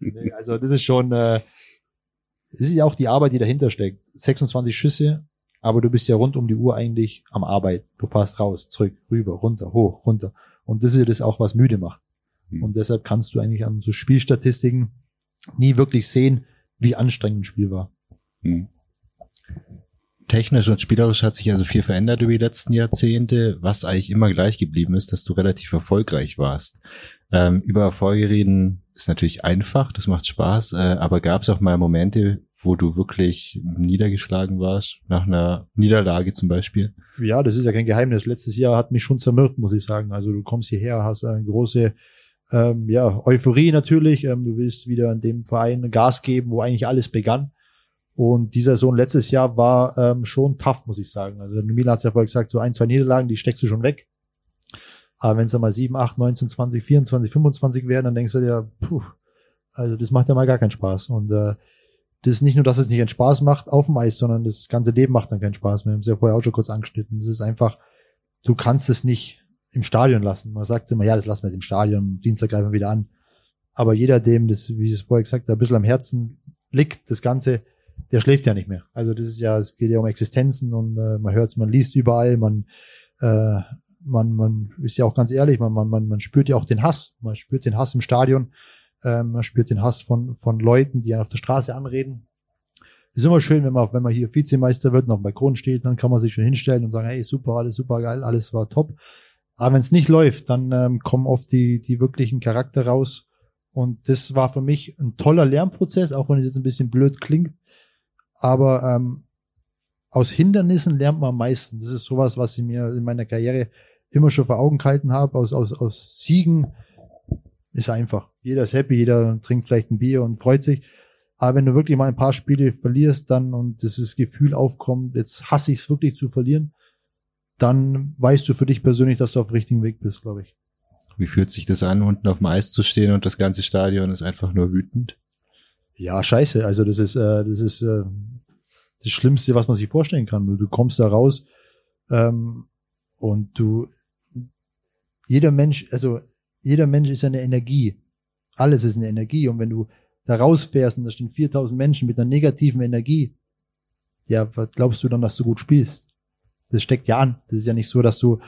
nee, also das ist schon, äh, das ist ja auch die Arbeit, die dahinter steckt. 26 Schüsse, aber du bist ja rund um die Uhr eigentlich am Arbeit. Du fährst raus, zurück, rüber, runter, hoch, runter. Und das ist ja das auch, was müde macht. Mhm. Und deshalb kannst du eigentlich an so Spielstatistiken nie wirklich sehen, wie anstrengend ein Spiel war. Mhm. Technisch und spielerisch hat sich also viel verändert über die letzten Jahrzehnte, was eigentlich immer gleich geblieben ist, dass du relativ erfolgreich warst. Ähm, über Erfolge reden ist natürlich einfach, das macht Spaß, äh, aber gab es auch mal Momente, wo du wirklich niedergeschlagen warst, nach einer Niederlage zum Beispiel? Ja, das ist ja kein Geheimnis. Letztes Jahr hat mich schon zermürbt, muss ich sagen. Also du kommst hierher, hast eine große ähm, ja, Euphorie natürlich. Ähm, du willst wieder in dem Verein Gas geben, wo eigentlich alles begann. Und dieser Sohn letztes Jahr war ähm, schon tough, muss ich sagen. Also Milan hat ja vorher gesagt, so ein, zwei Niederlagen, die steckst du schon weg. Aber wenn es dann mal 7, 8, 19, 20, 24, 25 werden, dann denkst du dir, puh, also das macht ja mal gar keinen Spaß. Und äh, das ist nicht nur, dass es nicht einen Spaß macht auf dem Eis, sondern das ganze Leben macht dann keinen Spaß. Wir haben es ja vorher auch schon kurz angeschnitten. Das ist einfach, du kannst es nicht im Stadion lassen. Man sagt immer, ja, das lassen wir jetzt im Stadion, Dienstag greifen wir wieder an. Aber jeder, dem das, wie ich es vorher gesagt habe, ein bisschen am Herzen liegt, das Ganze, der schläft ja nicht mehr. Also das ist ja, es geht ja um Existenzen und äh, man hört es, man liest überall, man, äh, man, man ist ja auch ganz ehrlich, man, man, man, man spürt ja auch den Hass. Man spürt den Hass im Stadion, ähm, man spürt den Hass von, von Leuten, die einen auf der Straße anreden. Ist immer schön, wenn man, wenn man hier Vizemeister wird und auf dem steht, dann kann man sich schon hinstellen und sagen, hey, super, alles super geil, alles war top. Aber wenn es nicht läuft, dann ähm, kommen oft die, die wirklichen Charakter raus. Und das war für mich ein toller Lernprozess, auch wenn es jetzt ein bisschen blöd klingt. Aber ähm, aus Hindernissen lernt man am meisten. Das ist sowas, was ich mir in meiner Karriere immer schon vor Augen gehalten habe. Aus, aus, aus Siegen ist einfach. Jeder ist happy, jeder trinkt vielleicht ein Bier und freut sich. Aber wenn du wirklich mal ein paar Spiele verlierst dann und dieses Gefühl aufkommt, jetzt hasse ich es wirklich zu verlieren, dann weißt du für dich persönlich, dass du auf dem richtigen Weg bist, glaube ich. Wie fühlt sich das an, unten auf dem Eis zu stehen und das ganze Stadion ist einfach nur wütend? Ja, scheiße. Also das ist, äh, das ist äh, das Schlimmste, was man sich vorstellen kann. Du, du kommst da raus ähm, und du, jeder Mensch, also jeder Mensch ist eine Energie. Alles ist eine Energie. Und wenn du da rausfährst und da stehen 4000 Menschen mit einer negativen Energie, ja, was glaubst du dann, dass du gut spielst? Das steckt ja an. Das ist ja nicht so, dass du,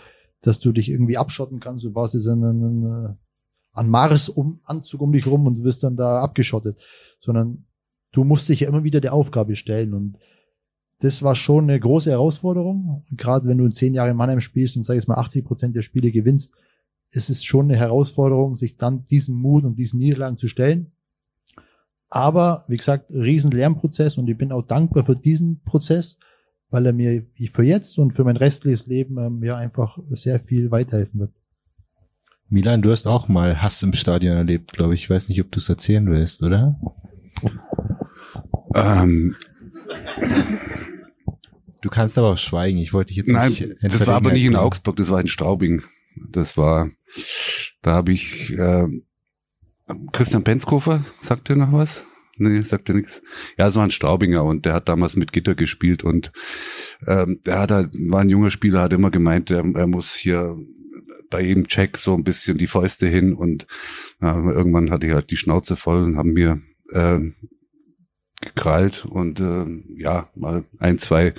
dass du dich irgendwie abschotten kannst. Du baust jetzt einen, einen, einen Mars um, um dich rum und du wirst dann da abgeschottet. Sondern du musst dich ja immer wieder der Aufgabe stellen. Und das war schon eine große Herausforderung. Gerade wenn du in zehn Jahren in Mannheim spielst und sag ich jetzt mal 80 Prozent der Spiele gewinnst, ist es schon eine Herausforderung, sich dann diesen Mut und diesen Niederlagen zu stellen. Aber, wie gesagt, riesen Lernprozess und ich bin auch dankbar für diesen Prozess, weil er mir für jetzt und für mein restliches Leben ähm, ja einfach sehr viel weiterhelfen wird. Milan, du hast auch mal Hass im Stadion erlebt, glaube ich. Ich weiß nicht, ob du es erzählen willst, oder? Ähm, Du kannst aber auch schweigen. Ich wollte dich jetzt nein, nicht. das war aber nicht in. Augsburg, das war in Straubing. Das war, da habe ich äh, Christian Penzkofer, sagt ihr noch was? Nee, sagt er nichts. Ja, es war ein Straubinger und der hat damals mit Gitter gespielt und ähm, der hat halt, war ein junger Spieler, hat immer gemeint, er, er muss hier bei jedem Check so ein bisschen die Fäuste hin und ja, irgendwann hatte ich halt die Schnauze voll und haben mir äh, gekrallt und äh, ja, mal ein, zwei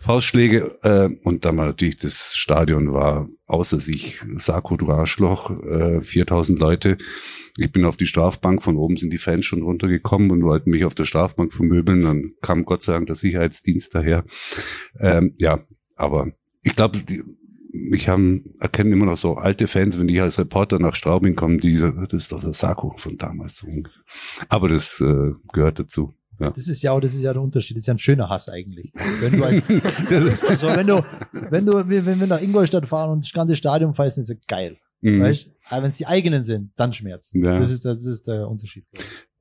Faustschläge äh, und dann war natürlich das Stadion war außer sich, Sarko, du Arschloch, äh, 4000 Leute. Ich bin auf die Strafbank, von oben sind die Fans schon runtergekommen und wollten mich auf der Strafbank vermöbeln, dann kam Gott sei Dank der Sicherheitsdienst daher. Ähm, ja, aber ich glaube, die, mich haben, erkennen immer noch so alte Fans, wenn die als Reporter nach Straubing kommen, die, das ist doch der Sarko von damals. Aber das äh, gehört dazu. Ja. Das ist ja auch, das ist ja der Unterschied. Das ist ja ein schöner Hass eigentlich. Wenn du als, (laughs) also wenn du, wenn du, wenn wir nach Ingolstadt fahren und das ganze Stadion feiern, ist ja geil. Mhm. Weißt? Aber wenn es die eigenen sind, dann schmerzt. Ja. Das ist, das ist der Unterschied.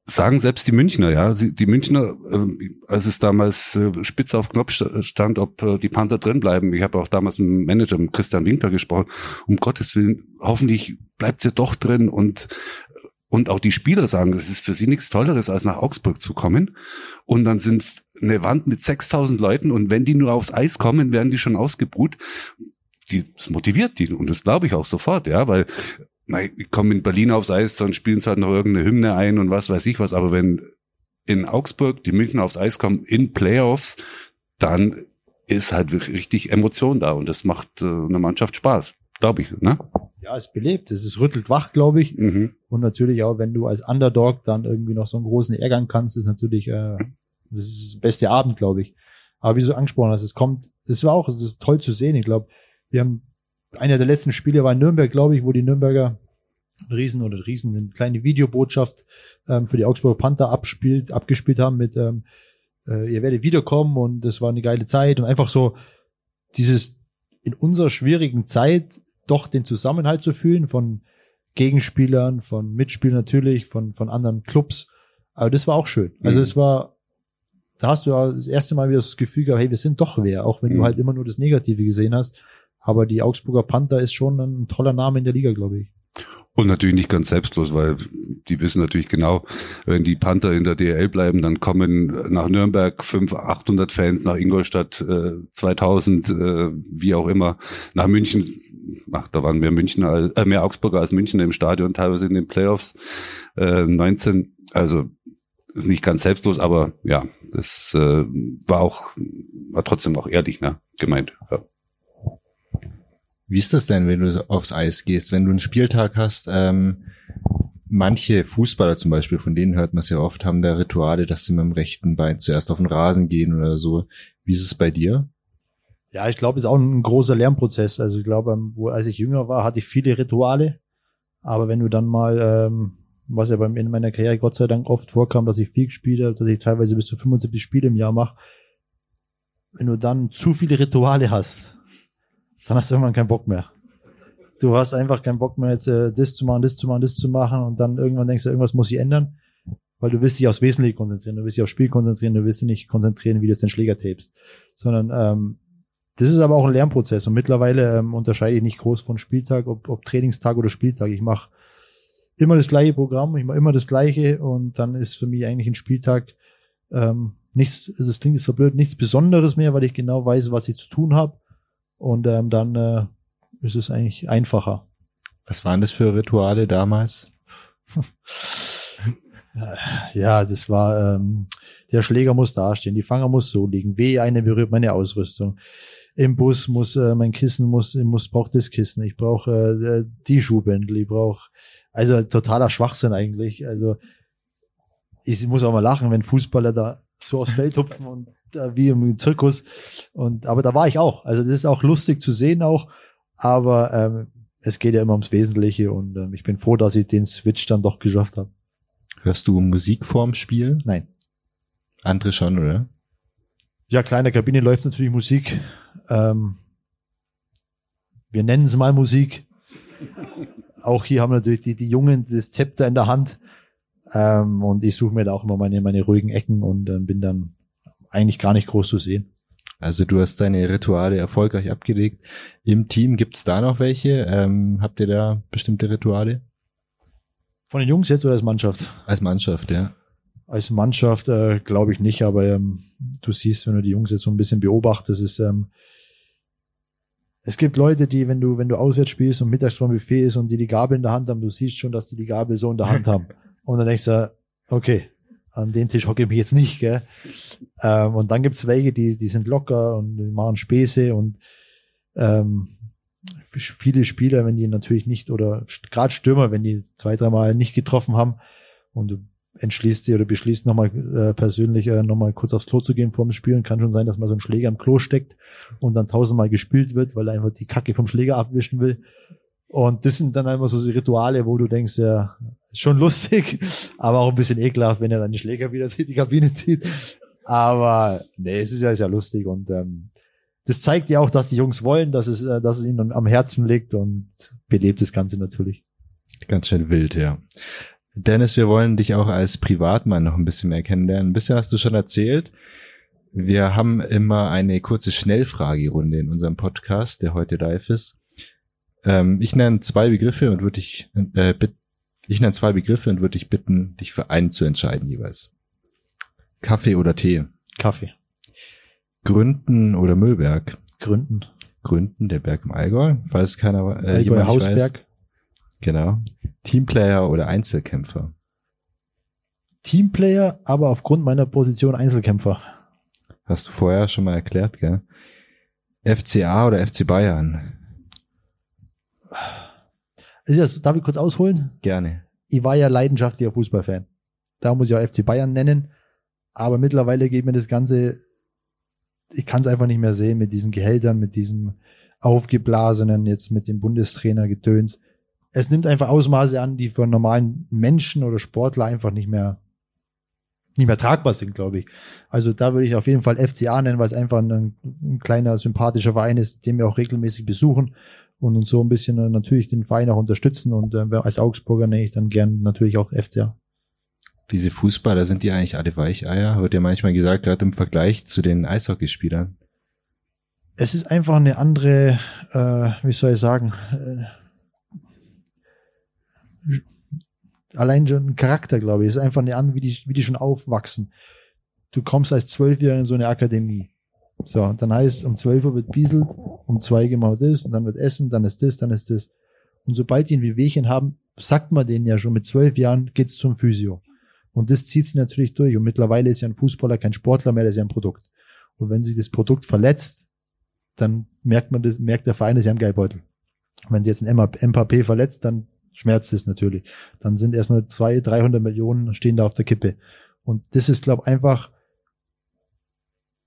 Sagen selbst die Münchner, ja. Die Münchner, äh, als es damals äh, spitz auf Knopf sta- stand, ob äh, die Panther drin bleiben. Ich habe auch damals mit dem Manager, mit Christian Winkler gesprochen. Um Gottes Willen, hoffentlich bleibt sie doch drin und und auch die Spieler sagen, es ist für sie nichts Tolleres, als nach Augsburg zu kommen. Und dann sind eine Wand mit 6000 Leuten und wenn die nur aufs Eis kommen, werden die schon ausgebrut. die, das motiviert die und das glaube ich auch sofort, ja, weil ich komme in Berlin aufs Eis, dann spielen sie halt noch irgendeine Hymne ein und was weiß ich was, aber wenn in Augsburg die München aufs Eis kommen in Playoffs, dann ist halt wirklich richtig Emotion da und das macht äh, einer Mannschaft Spaß, glaube ich, ne? Ja, es belebt, es ist rüttelt wach, glaube ich. Mhm. Und natürlich auch, wenn du als Underdog dann irgendwie noch so einen großen ärgern kannst, ist natürlich äh, das ist das beste Abend, glaube ich. Aber wie du so angesprochen hast, es kommt, das war auch das ist toll zu sehen. Ich glaube, wir haben einer der letzten Spiele war in Nürnberg, glaube ich, wo die Nürnberger Riesen oder Riesen eine kleine Videobotschaft ähm, für die Augsburger Panther abspielt, abgespielt haben mit ähm, äh, ihr werdet wiederkommen und das war eine geile Zeit und einfach so dieses in unserer schwierigen Zeit doch den Zusammenhalt zu fühlen von Gegenspielern, von Mitspielern natürlich, von, von anderen Clubs. Aber das war auch schön. Also Mhm. es war, da hast du ja das erste Mal wieder das Gefühl gehabt, hey, wir sind doch wer, auch wenn Mhm. du halt immer nur das Negative gesehen hast. Aber die Augsburger Panther ist schon ein toller Name in der Liga, glaube ich. Und natürlich nicht ganz selbstlos, weil die wissen natürlich genau, wenn die Panther in der DL bleiben, dann kommen nach Nürnberg 500, 800 Fans, nach Ingolstadt äh, 2000, äh, wie auch immer, nach München. Ach, da waren mehr München als, äh, mehr Augsburger als München im Stadion, teilweise in den Playoffs äh, 19. Also ist nicht ganz selbstlos, aber ja, das äh, war auch, war trotzdem auch ehrlich, ne, gemeint. Ja. Wie ist das denn, wenn du aufs Eis gehst, wenn du einen Spieltag hast? Ähm, manche Fußballer zum Beispiel, von denen hört man es ja oft, haben da Rituale, dass sie mit dem rechten Bein zuerst auf den Rasen gehen oder so. Wie ist es bei dir? Ja, ich glaube, es ist auch ein großer Lernprozess. Also ich glaube, ähm, wo, als ich jünger war, hatte ich viele Rituale. Aber wenn du dann mal, ähm, was ja beim in meiner Karriere Gott sei Dank oft vorkam, dass ich viel gespielt habe, dass ich teilweise bis zu 75 Spiele im Jahr mache, wenn du dann zu viele Rituale hast, dann hast du irgendwann keinen Bock mehr. Du hast einfach keinen Bock mehr, jetzt äh, das zu machen, das zu machen, das zu machen und dann irgendwann denkst du, irgendwas muss ich ändern, weil du willst dich aufs Wesentliche konzentrieren, du willst dich aufs Spiel konzentrieren, du willst dich nicht konzentrieren, wie du jetzt den Schläger tapest, sondern ähm, das ist aber auch ein Lernprozess und mittlerweile ähm, unterscheide ich nicht groß von Spieltag, ob, ob Trainingstag oder Spieltag. Ich mache immer das gleiche Programm, ich mache immer das gleiche und dann ist für mich eigentlich ein Spieltag ähm, nichts, es klingt jetzt verblöd, nichts Besonderes mehr, weil ich genau weiß, was ich zu tun habe und ähm, dann äh, ist es eigentlich einfacher. Was waren das für Rituale damals? (laughs) Ja, das war, ähm, der Schläger muss dastehen, die Fanger muss so liegen, weh, eine berührt meine Ausrüstung. Im Bus muss äh, mein Kissen muss, ich muss brauche das Kissen, ich brauche äh, die Schuhbändel, ich brauche also totaler Schwachsinn eigentlich. Also ich muss auch mal lachen, wenn Fußballer da so aufs Feld hupfen und äh, wie im Zirkus. Und aber da war ich auch. Also das ist auch lustig zu sehen auch. Aber ähm, es geht ja immer ums Wesentliche und ähm, ich bin froh, dass ich den Switch dann doch geschafft habe. Hörst du Musik vorm Spiel? Nein. Andere schon, oder? Ja, kleiner Kabine läuft natürlich Musik. Ähm, wir nennen es mal Musik. (laughs) Auch hier haben natürlich die, die Jungen das Zepter in der Hand. Ähm, und ich suche mir da auch immer meine, meine ruhigen Ecken und äh, bin dann eigentlich gar nicht groß zu sehen. Also du hast deine Rituale erfolgreich abgelegt. Im Team gibt's da noch welche? Ähm, habt ihr da bestimmte Rituale? Von den Jungs jetzt oder als Mannschaft? Als Mannschaft, ja. Als Mannschaft äh, glaube ich nicht, aber ähm, du siehst, wenn du die Jungs jetzt so ein bisschen beobachtest, ist ähm, es gibt Leute, die, wenn du, wenn du auswärts spielst und mittags beim Buffet ist und die die Gabel in der Hand haben, du siehst schon, dass die die Gabel so in der Hand (laughs) haben. Und dann denkst du, okay, an den Tisch hocke ich mich jetzt nicht, gell? Ähm, und dann gibt's welche, die, die sind locker und die machen Späße und ähm, viele Spieler, wenn die natürlich nicht, oder gerade Stürmer, wenn die zwei, dreimal nicht getroffen haben und du entschließt dir oder beschließt nochmal äh, persönlich äh, nochmal kurz aufs Klo zu gehen vor dem Spielen, kann schon sein, dass man so ein Schläger im Klo steckt und dann tausendmal gespült wird, weil er einfach die Kacke vom Schläger abwischen will. Und das sind dann einfach so Rituale, wo du denkst, ja, schon lustig, (laughs) aber auch ein bisschen ekelhaft, wenn er dann die Schläger wieder in die Kabine zieht. Aber nee, es ist ja, ist ja lustig und ähm, das zeigt ja auch, dass die Jungs wollen, dass es, äh, dass es ihnen am Herzen liegt und belebt das Ganze natürlich. Ganz schön wild, ja. Dennis, wir wollen dich auch als Privatmann noch ein bisschen mehr kennenlernen. Ein bisschen hast du schon erzählt. Wir haben immer eine kurze Schnellfragerunde in unserem Podcast, der heute live ist. Ähm, ich nenne zwei Begriffe und würde dich, äh, bit, ich nenne zwei Begriffe und würde dich bitten, dich für einen zu entscheiden jeweils. Kaffee oder Tee? Kaffee. Gründen oder Müllberg? Gründen. Gründen, der Berg im Allgäu, falls keiner äh, jemand Hausberg. weiß. Genau. Teamplayer oder Einzelkämpfer? Teamplayer, aber aufgrund meiner Position Einzelkämpfer. Hast du vorher schon mal erklärt, gell? FCA oder FC Bayern? Ist das, darf ich kurz ausholen? Gerne. Ich war ja leidenschaftlicher Fußballfan. Da muss ich auch FC Bayern nennen. Aber mittlerweile geht mir das Ganze, ich kann es einfach nicht mehr sehen mit diesen Gehältern, mit diesem aufgeblasenen, jetzt mit dem Bundestrainer Gedöns. Es nimmt einfach Ausmaße an, die für einen normalen Menschen oder Sportler einfach nicht mehr, nicht mehr tragbar sind, glaube ich. Also da würde ich auf jeden Fall FCA nennen, weil es einfach ein, ein kleiner, sympathischer Verein ist, den wir auch regelmäßig besuchen und uns so ein bisschen äh, natürlich den Verein auch unterstützen. Und äh, als Augsburger nenne ich dann gern natürlich auch FCA. Diese Fußballer sind die eigentlich alle Weicheier? Wird ja manchmal gesagt, gerade im Vergleich zu den Eishockeyspielern. Es ist einfach eine andere, äh, wie soll ich sagen, äh, allein schon ein Charakter, glaube ich. Es ist einfach eine andere, wie die, wie die schon aufwachsen. Du kommst als Zwölfjähriger in so eine Akademie. So, dann heißt, um 12 Uhr wird bieselt, um zwei gemacht das, und dann wird Essen, dann ist das, dann ist das. Und sobald die ein Wehwehchen haben, sagt man denen ja schon mit zwölf Jahren, geht's zum Physio. Und das zieht sie natürlich durch. Und mittlerweile ist ja ein Fußballer kein Sportler mehr, der ist ja ein Produkt. Und wenn sich das Produkt verletzt, dann merkt man das, merkt der Verein, das ist ja ein Geldbeutel. Wenn sie jetzt ein MPP verletzt, dann schmerzt es natürlich. Dann sind erstmal zwei, 300 Millionen stehen da auf der Kippe. Und das ist, glaube einfach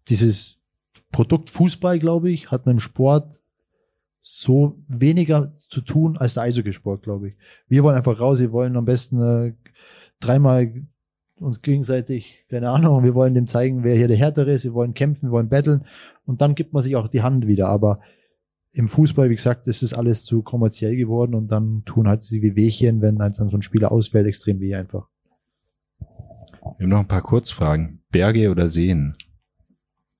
dieses Produkt Fußball, glaube ich, hat mit dem Sport so weniger zu tun als der Eishockeysport, glaube ich. Wir wollen einfach raus, wir wollen am besten äh, dreimal uns gegenseitig, keine Ahnung, wir wollen dem zeigen, wer hier der Härtere ist, wir wollen kämpfen, wir wollen battlen und dann gibt man sich auch die Hand wieder. Aber im Fußball, wie gesagt, ist es alles zu kommerziell geworden und dann tun halt sie wie Wehchen, wenn halt dann so ein Spieler ausfällt, extrem weh einfach. Wir haben noch ein paar Kurzfragen. Berge oder Seen?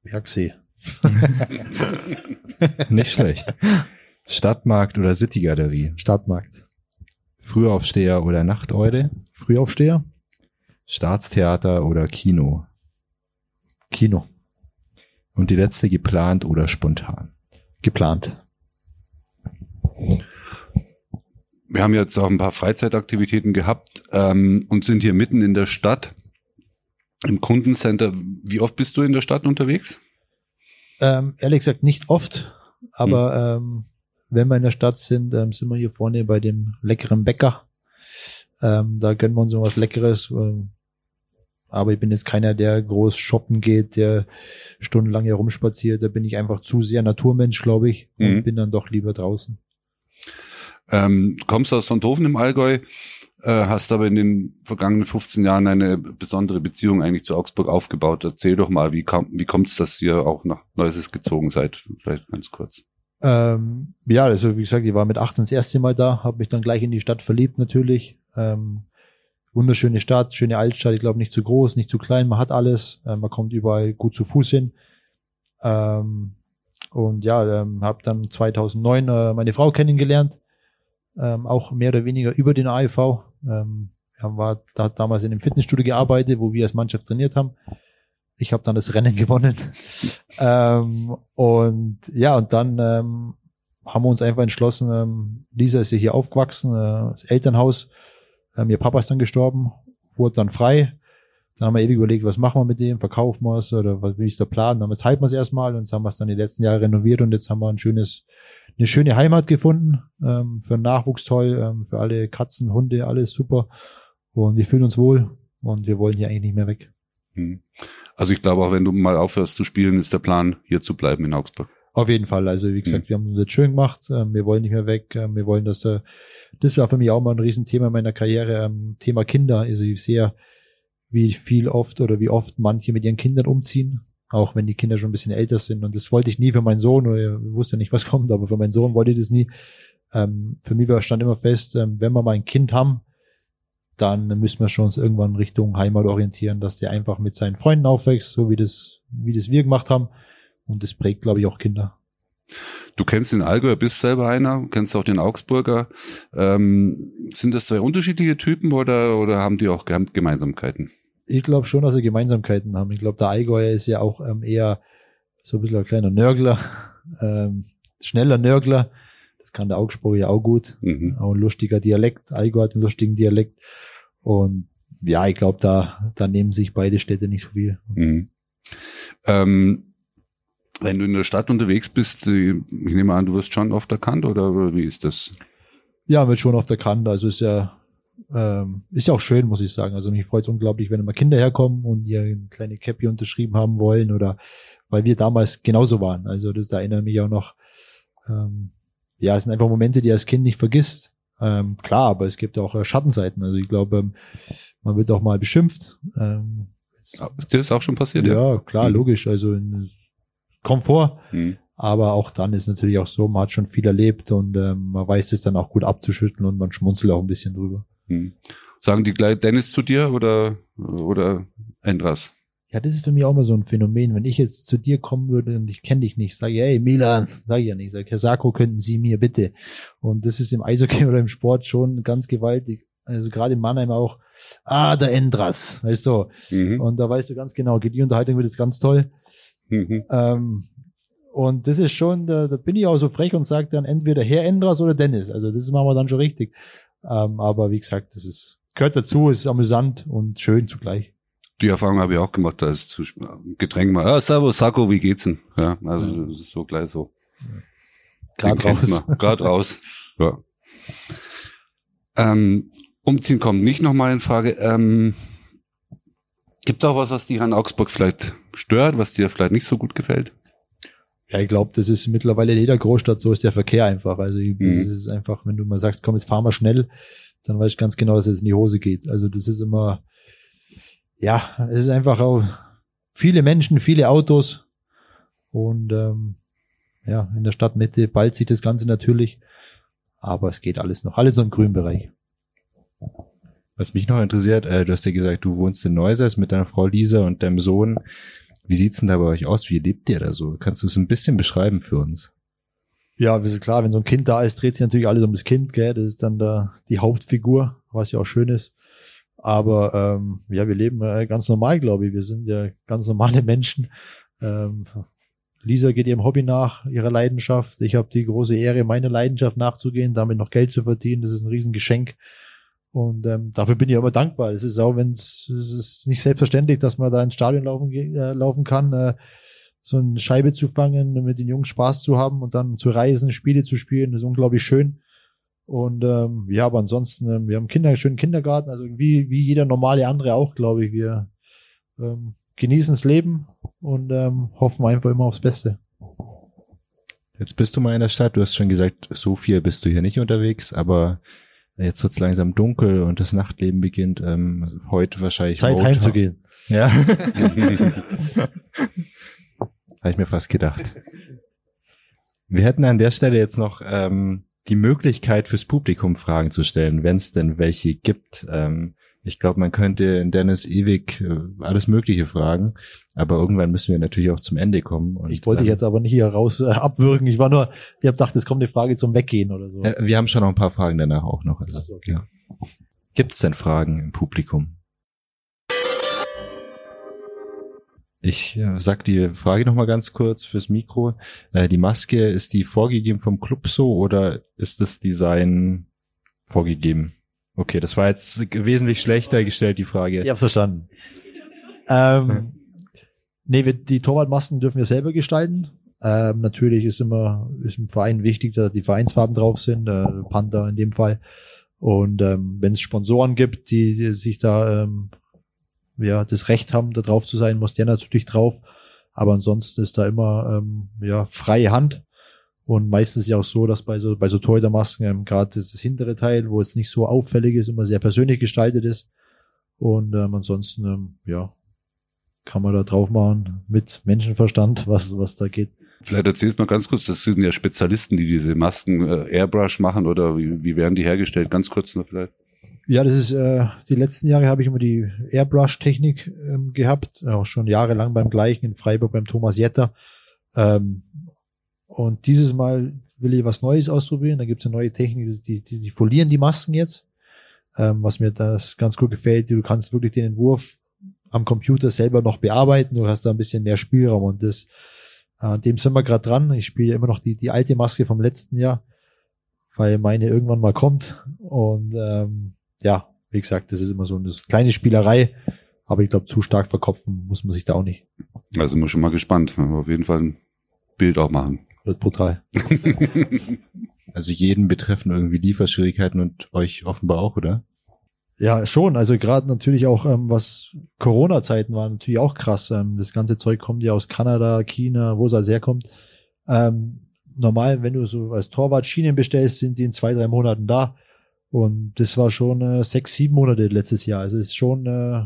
Bergsee. (laughs) Nicht schlecht. Stadtmarkt oder Citygalerie? Stadtmarkt. Frühaufsteher oder Nachteule? Frühaufsteher. Staatstheater oder Kino? Kino. Und die letzte geplant oder spontan? Geplant. Wir haben jetzt auch ein paar Freizeitaktivitäten gehabt ähm, und sind hier mitten in der Stadt im Kundencenter. Wie oft bist du in der Stadt unterwegs? Ähm, ehrlich gesagt nicht oft, aber ähm, wenn wir in der Stadt sind, ähm, sind wir hier vorne bei dem leckeren Bäcker. Ähm, da gönnen wir uns so was Leckeres. Ähm, aber ich bin jetzt keiner, der groß shoppen geht, der stundenlang hier rumspaziert. Da bin ich einfach zu sehr Naturmensch, glaube ich, und Mhm. bin dann doch lieber draußen. Ähm, du kommst aus Sonthofen im Allgäu, äh, hast aber in den vergangenen 15 Jahren eine besondere Beziehung eigentlich zu Augsburg aufgebaut. Erzähl doch mal, wie, kam, wie kommt es, dass ihr auch nach Neuses gezogen seid? Vielleicht ganz kurz. Ähm, ja, also wie gesagt, ich war mit 18 das erste Mal da, habe mich dann gleich in die Stadt verliebt natürlich. Ähm, wunderschöne Stadt, schöne Altstadt, ich glaube nicht zu groß, nicht zu klein, man hat alles, äh, man kommt überall gut zu Fuß hin. Ähm, und ja, ähm, habe dann 2009 äh, meine Frau kennengelernt, ähm, auch mehr oder weniger über den AIV. Ähm, er war hat damals in einem Fitnessstudio gearbeitet, wo wir als Mannschaft trainiert haben. Ich habe dann das Rennen (laughs) gewonnen. ähm, und ja, und dann ähm, haben wir uns einfach entschlossen, ähm, Lisa ist ja hier aufgewachsen, äh, das Elternhaus, ähm, ihr Papa ist dann gestorben, wurde dann frei. Dann haben wir ewig überlegt, was machen wir mit dem, verkaufen wir es oder was wie ist der Plan? Dann halten wir es erstmal und jetzt haben wir es dann die letzten Jahre renoviert und jetzt haben wir ein schönes, eine schöne Heimat gefunden, ähm, für den Nachwuchs toll, ähm, für alle Katzen, Hunde, alles super. Und wir fühlen uns wohl und wir wollen hier eigentlich nicht mehr weg. Hm. Also ich glaube, auch wenn du mal aufhörst zu spielen, ist der Plan, hier zu bleiben in Augsburg. Auf jeden Fall. Also wie gesagt, Mhm. wir haben uns jetzt schön gemacht. Ähm, wir wollen nicht mehr weg. Ähm, wir wollen, dass der, das war für mich auch mal ein Riesenthema in meiner Karriere. Ähm, Thema Kinder. Also ich sehe, wie viel oft oder wie oft manche mit ihren Kindern umziehen. Auch wenn die Kinder schon ein bisschen älter sind. Und das wollte ich nie für meinen Sohn oder ich wusste nicht, was (laughs) kommt, aber für meinen Sohn wollte ich das nie. Ähm, für mich stand immer fest, ähm, wenn wir mal ein Kind haben, dann müssen wir schon uns irgendwann Richtung Heimat orientieren, dass der einfach mit seinen Freunden aufwächst, so wie das, wie das wir gemacht haben. Und das prägt, glaube ich, auch Kinder. Du kennst den Allgäuer, bist selber einer, kennst auch den Augsburger. Ähm, sind das zwei unterschiedliche Typen oder, oder haben die auch Gem- Gemeinsamkeiten? Ich glaube schon, dass sie Gemeinsamkeiten haben. Ich glaube, der Allgäuer ist ja auch ähm, eher so ein bisschen ein kleiner Nörgler. (laughs) Ähm, schneller Nörgler. Das kann der Augsburger ja auch gut. Mhm. Auch ein lustiger Dialekt. Aigo hat einen lustigen Dialekt. Und ja, ich glaube, da, da nehmen sich beide Städte nicht so viel. Mhm. Ähm, wenn du in der Stadt unterwegs bist, äh, ich nehme an, du wirst schon oft erkannt oder wie ist das? Ja, wird schon auf der Kante. Also ist ja, ähm, ist ja auch schön, muss ich sagen. Also mich freut es unglaublich, wenn immer Kinder herkommen und ihr eine kleine Cappy unterschrieben haben wollen oder weil wir damals genauso waren. Also das da erinnere mich auch noch. Ähm, ja, es sind einfach Momente, die als Kind nicht vergisst. Ähm, klar, aber es gibt auch äh, Schattenseiten. Also ich glaube, ähm, man wird auch mal beschimpft. Ähm, jetzt, Ist dir das auch schon passiert? ja, klar, Mhm. logisch. Also in, kommt vor. Mhm. Aber auch dann ist natürlich auch so, man hat schon viel erlebt und ähm, man weiß es dann auch gut abzuschütteln und man schmunzelt auch ein bisschen drüber. Mhm. Sagen die gleich Dennis zu dir oder, oder Endras? Ja, das ist für mich auch immer so ein Phänomen. Wenn ich jetzt zu dir kommen würde und ich kenne dich nicht, sage ich, hey Milan, sage ich ja nicht, sage Herr Sarko, könnten Sie mir bitte. Und das ist im Eishockey (laughs) oder im Sport schon ganz gewaltig. Also gerade in Mannheim auch, ah, der Endras, weißt du. Mhm. Und da weißt du ganz genau, die Unterhaltung wird jetzt ganz toll. Mhm. Ähm, und das ist schon, da, da bin ich auch so frech und sage dann entweder Herr Endras oder Dennis. Also das machen wir dann schon richtig. Ähm, aber wie gesagt, das ist, gehört dazu, ist amüsant und schön zugleich. Die Erfahrung habe ich auch gemacht, da ist zu- Getränk mal, ah, servus, Sako, wie geht's denn? Ja, also Ja. das ist so gleich so. Gerade Den kennt raus. Gerade raus. (laughs) Ja. Ähm, umziehen kommt nicht nochmal in Frage. Ähm, Gibt es auch was, was dich an Augsburg vielleicht stört, was dir vielleicht nicht so gut gefällt? Ja, ich glaube, das ist mittlerweile in jeder Großstadt so ist der Verkehr einfach. Also ich, Mhm. ist einfach, wenn du mal sagst, komm, jetzt fahr mal schnell, dann weißt du ganz genau, dass es in die Hose geht. Also das ist immer, ja, es ist einfach auch viele Menschen, viele Autos und ähm, ja, in der Stadtmitte ballt sich das Ganze natürlich, aber es geht alles noch, alles noch im grünen Bereich. Was mich noch interessiert, äh, du hast ja gesagt, du wohnst in Neuseis mit deiner Frau Lisa und deinem Sohn. Wie sieht's denn da bei euch aus? Wie lebt ihr da so? Kannst du es ein bisschen beschreiben für uns? Ja, klar, wenn so ein Kind da ist, dreht sich natürlich alles um das Kind, gell? Das ist dann da die Hauptfigur, was ja auch schön ist. Aber ähm, ja, wir leben äh, ganz normal, glaube ich. Wir sind ja ganz normale (laughs) Menschen. Ähm, Lisa geht ihrem Hobby nach, ihrer Leidenschaft. Ich habe die große Ehre, meiner Leidenschaft nachzugehen, damit noch Geld zu verdienen. Das ist ein Riesengeschenk. Und ähm, dafür bin ich immer dankbar. Es ist auch, wenn es ist nicht selbstverständlich, dass man da ins Stadion laufen, äh, laufen kann. Äh, so eine Scheibe zu fangen, mit den Jungs Spaß zu haben und dann zu reisen, Spiele zu spielen, ist unglaublich schön. Und ähm, ja, aber ansonsten, ähm, wir haben Kinder, einen schönen Kindergarten, also wie, wie jeder normale andere auch, glaube ich. Wir ähm, genießen das Leben und ähm, hoffen einfach immer aufs Beste. Jetzt bist du mal in der Stadt. Du hast schon gesagt, so viel bist du hier nicht unterwegs, aber jetzt wird's langsam dunkel und das Nachtleben beginnt. Ähm, heute wahrscheinlich Zeit Motown. heimzugehen. Ja. (laughs) (laughs) Habe ich mir fast gedacht. Wir hätten an der Stelle jetzt noch ähm, die Möglichkeit fürs Publikum Fragen zu stellen, wenn es denn welche gibt. Ähm, ich glaube, man könnte in Dennis ewig äh, alles Mögliche fragen, aber irgendwann müssen wir natürlich auch zum Ende kommen. Ich wollte jetzt aber nicht hier raus äh, abwürgen. Ich war nur, ich habe gedacht, es kommt eine Frage zum Weggehen oder so. äh, wir haben schon noch ein paar Fragen danach auch noch. Also, so, okay. ja. Gibt es denn Fragen im Publikum? Ich äh, sag die Frage noch mal ganz kurz fürs Mikro. Äh, die Maske, ist die vorgegeben vom Club so oder ist das Design vorgegeben? Okay, das war jetzt wesentlich schlechter gestellt, die Frage. Ich habe verstanden. Ähm, nee, wir, die Torwartmasken dürfen wir selber gestalten. Ähm, natürlich ist immer ist im Verein wichtig, dass die Vereinsfarben drauf sind, äh, Panther in dem Fall. Und ähm, wenn es Sponsoren gibt, die, die sich da ähm, ja das Recht haben, da drauf zu sein, muss der natürlich drauf. Aber ansonsten ist da immer ähm, ja freie Hand. Und meistens ist ja auch so, dass bei so bei so Torhütermasken ähm, gerade das, das hintere Teil, wo es nicht so auffällig ist, immer sehr persönlich gestaltet ist. Und ähm, ansonsten, ähm, ja, kann man da drauf machen mit Menschenverstand, (laughs) was, was da geht. Vielleicht erzählst du mal ganz kurz, das sind ja Spezialisten, die diese Masken äh, Airbrush machen oder wie, wie werden die hergestellt? Ganz kurz nur vielleicht. Ja, das ist, äh, die letzten Jahre habe ich immer die Airbrush-Technik ähm, gehabt, auch schon jahrelang beim gleichen in Freiburg beim Thomas Jetter. Ähm, und dieses Mal will ich was Neues ausprobieren. Da gibt es eine neue Technik, die, die, die folieren die Masken jetzt. Ähm, was mir das ganz gut gefällt, du kannst wirklich den Entwurf am Computer selber noch bearbeiten, du hast da ein bisschen mehr Spielraum und das An dem sind wir gerade dran. Ich spiele immer noch die, die alte Maske vom letzten Jahr, weil meine irgendwann mal kommt. Und ähm, ja, wie gesagt, das ist immer so eine kleine Spielerei. Aber ich glaube, zu stark verkopfen muss man sich da auch nicht. Da sind wir schon mal gespannt. Auf jeden Fall ein Bild auch machen. Wird brutal. (laughs) Also jeden betreffen irgendwie Lieferschwierigkeiten und euch offenbar auch, oder? Ja, schon. Also gerade natürlich auch, ähm, was Corona-Zeiten waren, natürlich auch krass. Ähm, das ganze Zeug kommt ja aus Kanada, China, wo es alles herkommt. Ähm, normal, wenn du so als Torwart Schienen bestellst, sind die in zwei, drei Monaten da. Und das war schon äh, sechs, sieben Monate letztes Jahr. Also es ist schon, äh,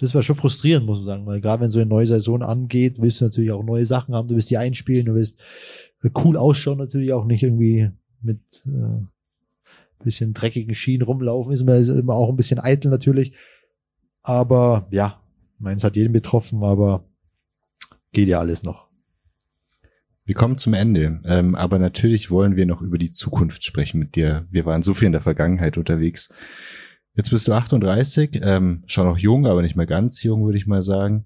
das war schon frustrierend, muss man sagen. Weil gerade wenn so eine neue Saison angeht, willst du natürlich auch neue Sachen haben, du willst die einspielen, du willst äh, cool ausschauen, natürlich auch nicht irgendwie mit äh, bisschen dreckigen Schienen rumlaufen, ist immer, ist immer auch ein bisschen eitel natürlich. Aber ja, meins hat jeden betroffen, aber geht ja alles noch. Wir kommen zum Ende, ähm, aber natürlich wollen wir noch über die Zukunft sprechen mit dir. Wir waren so viel in der Vergangenheit unterwegs. Jetzt bist du 38, ähm, schon noch jung, aber nicht mehr ganz jung, würde ich mal sagen.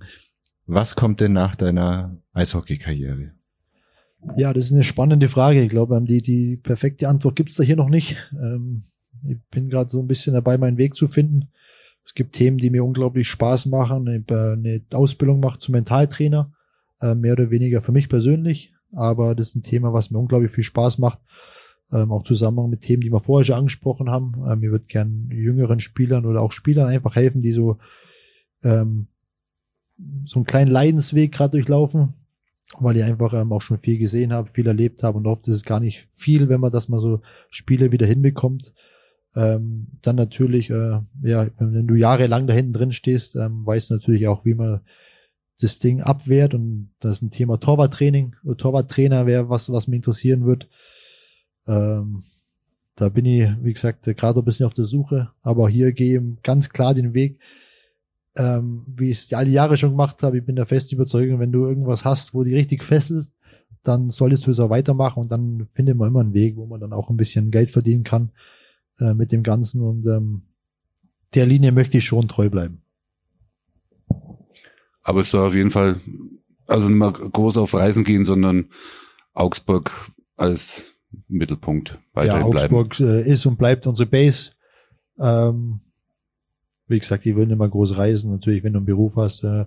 Was kommt denn nach deiner Eishockey-Karriere? Ja, das ist eine spannende Frage. Ich glaube, die, die perfekte Antwort gibt's da hier noch nicht. Ähm, ich bin gerade so ein bisschen dabei, meinen Weg zu finden. Es gibt Themen, die mir unglaublich Spaß machen. Ich habe eine Ausbildung gemacht zum Mentaltrainer, äh, mehr oder weniger für mich persönlich. Aber das ist ein Thema, was mir unglaublich viel Spaß macht. Ähm, auch zusammen mit Themen, die wir vorher schon angesprochen haben. Ähm, mir wird gern jüngeren Spielern oder auch Spielern einfach helfen, die so ähm, so einen kleinen Leidensweg gerade durchlaufen weil ich einfach ähm, auch schon viel gesehen habe, viel erlebt habe und oft ist es gar nicht viel, wenn man das mal so Spiele wieder hinbekommt. Ähm, dann natürlich, äh, ja, wenn du jahrelang da hinten drin stehst, ähm, weißt du natürlich auch, wie man das Ding abwehrt und das ist ein Thema Torwarttraining, Torwarttrainer wäre was, was mich interessieren wird. Ähm, da bin ich, wie gesagt, gerade ein bisschen auf der Suche, aber hier gehe ich ganz klar den Weg, ähm, wie ich es all die Jahre schon gemacht habe. Ich bin der festen Überzeugung, wenn du irgendwas hast, wo die richtig fesselst, dann solltest du es auch weitermachen und dann findet man immer einen Weg, wo man dann auch ein bisschen Geld verdienen kann äh, mit dem Ganzen und ähm, der Linie möchte ich schon treu bleiben. Aber es soll auf jeden Fall also nicht mal groß auf Reisen gehen, sondern Augsburg als Mittelpunkt weiterhin ja, Augsburg bleiben. Äh, ist und bleibt unsere Base. Ähm, wie gesagt, die würden immer groß reisen. Natürlich, wenn du einen Beruf hast, äh,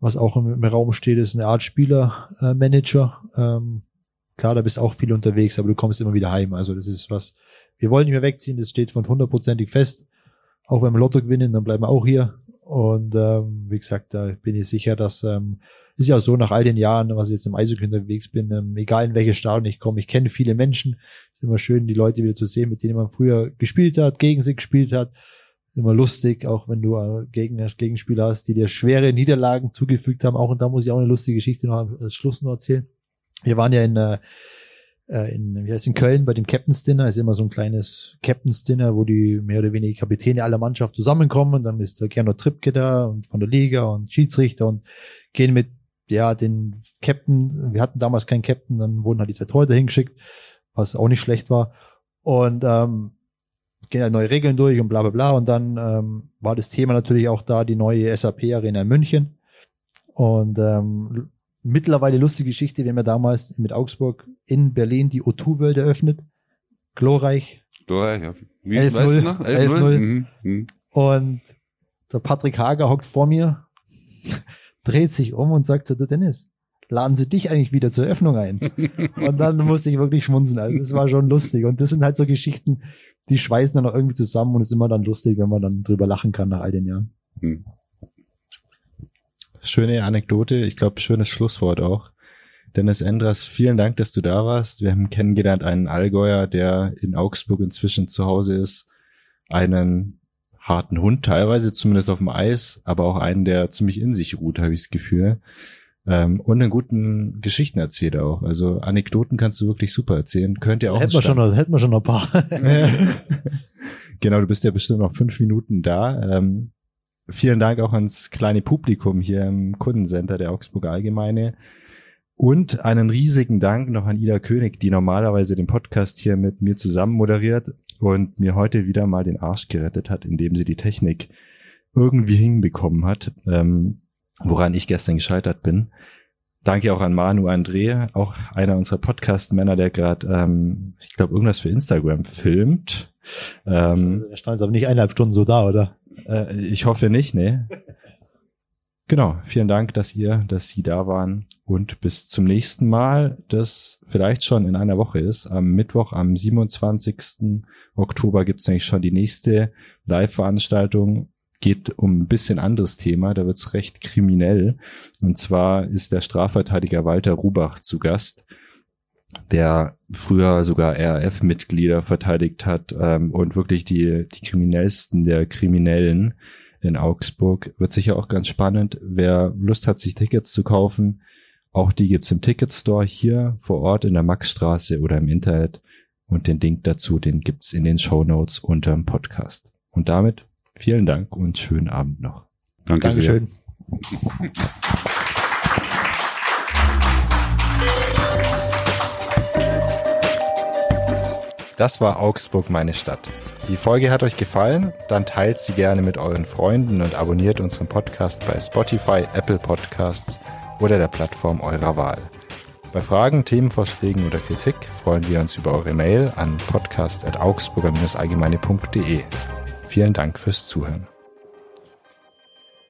was auch im, im, Raum steht, ist eine Art Spielermanager. Äh, ähm, klar, da bist auch viel unterwegs, aber du kommst immer wieder heim. Also das ist was, wir wollen nicht mehr wegziehen, das steht von hundertprozentig fest. Auch wenn wir Lotto gewinnen, dann bleiben wir auch hier. Und ähm, wie gesagt, da bin ich sicher, dass ähm, ist ja auch so nach all den Jahren, was ich jetzt im Eishockey unterwegs bin, ähm, egal in welche Stadion ich komme, ich kenne viele Menschen. Ist immer schön, die Leute wieder zu sehen, mit denen man früher gespielt hat, gegen sie gespielt hat immer lustig, auch wenn du äh, Gegner, Gegenspieler hast, die dir schwere Niederlagen zugefügt haben. Auch und da muss ich auch eine lustige Geschichte noch als Schluss noch erzählen. Wir waren ja in, äh, äh, in, wie heißt in Köln bei dem Captain's Dinner, ist immer so ein kleines Captain's Dinner, wo die mehr oder weniger Kapitäne aller Mannschaft zusammenkommen. Und dann ist der Gernot Trippke da und von der Liga und Schiedsrichter und gehen mit ja, den Captain, wir hatten damals keinen Captain, dann wurden halt die zwei Torhüter hingeschickt, was auch nicht schlecht war. Und ähm, gehen halt neue Regeln durch und bla bla bla. Und dann ähm, war das Thema natürlich auch da, die neue SAP-Arena in München. Und ähm, mittlerweile lustige Geschichte, wir haben ja damals mit Augsburg in Berlin die O2 World eröffnet. Glorreich. Glorreich, ja. Wie, 11 weißt du noch? 11 -0. Mhm. Mhm. Und der Patrick Hager hockt vor mir, dreht sich um und sagt so, du Dennis, laden sie dich eigentlich wieder zur Eröffnung ein. (laughs) und dann musste ich wirklich schmunzeln. Also das war schon lustig. Und das sind halt so Geschichten, die schweißen dann auch irgendwie zusammen und ist immer dann lustig, wenn man dann drüber lachen kann nach all den Jahren. Hm. Schöne Anekdote, ich glaube, schönes Schlusswort auch. Dennis Endras, vielen Dank, dass du da warst. Wir haben kennengelernt einen Allgäuer, der in Augsburg inzwischen zu Hause ist, einen harten Hund teilweise, zumindest auf dem Eis, aber auch einen, der ziemlich in sich ruht, habe ich das Gefühl. Ähm, und einen guten Geschichtenerzähler auch. Also Anekdoten kannst du wirklich super erzählen. Könnt ihr auch. Hätten wir schon noch, hätten wir schon noch ein paar. (laughs) genau, du bist ja bestimmt noch fünf Minuten da. Ähm, vielen Dank auch ans kleine Publikum hier im Kundencenter der Augsburger Allgemeine. Und einen riesigen Dank noch an Ida König, die normalerweise den Podcast hier mit mir zusammen moderiert und mir heute wieder mal den Arsch gerettet hat, indem sie die Technik irgendwie hinbekommen hat. Ähm, woran ich gestern gescheitert bin. Danke auch an Manu André, auch einer unserer Podcast-Männer, der gerade, ähm, ich glaube, irgendwas für Instagram filmt. Ähm, er stand jetzt aber nicht eineinhalb Stunden so da, oder? Äh, ich hoffe nicht, ne? (laughs) Genau, vielen Dank, dass ihr, dass Sie da waren und bis zum nächsten Mal, das vielleicht schon in einer Woche ist. Am Mittwoch, am 27. Oktober gibt es nämlich schon die nächste Live-Veranstaltung geht um ein bisschen anderes Thema, da wird's recht kriminell. Und zwar ist der Strafverteidiger Walter Rubach zu Gast, der früher sogar RAF-Mitglieder verteidigt hat ähm, und wirklich die, die kriminellsten der Kriminellen in Augsburg. Wird sicher auch ganz spannend. Wer Lust hat, sich Tickets zu kaufen, auch die gibt's im Ticketstore hier vor Ort in der Maxstraße oder im Internet. Und den Link dazu, den gibt's in den Show Notes unterm Podcast. Und damit Vielen Dank und schönen Abend noch. Danke Dankeschön. sehr. Das war Augsburg, meine Stadt. Die Folge hat euch gefallen? Dann teilt sie gerne mit euren Freunden und abonniert unseren Podcast bei Spotify, Apple Podcasts oder der Plattform eurer Wahl. Bei Fragen, Themenvorschlägen oder Kritik freuen wir uns über eure Mail an podcast.augsburger-allgemeine.de. Vielen Dank fürs Zuhören.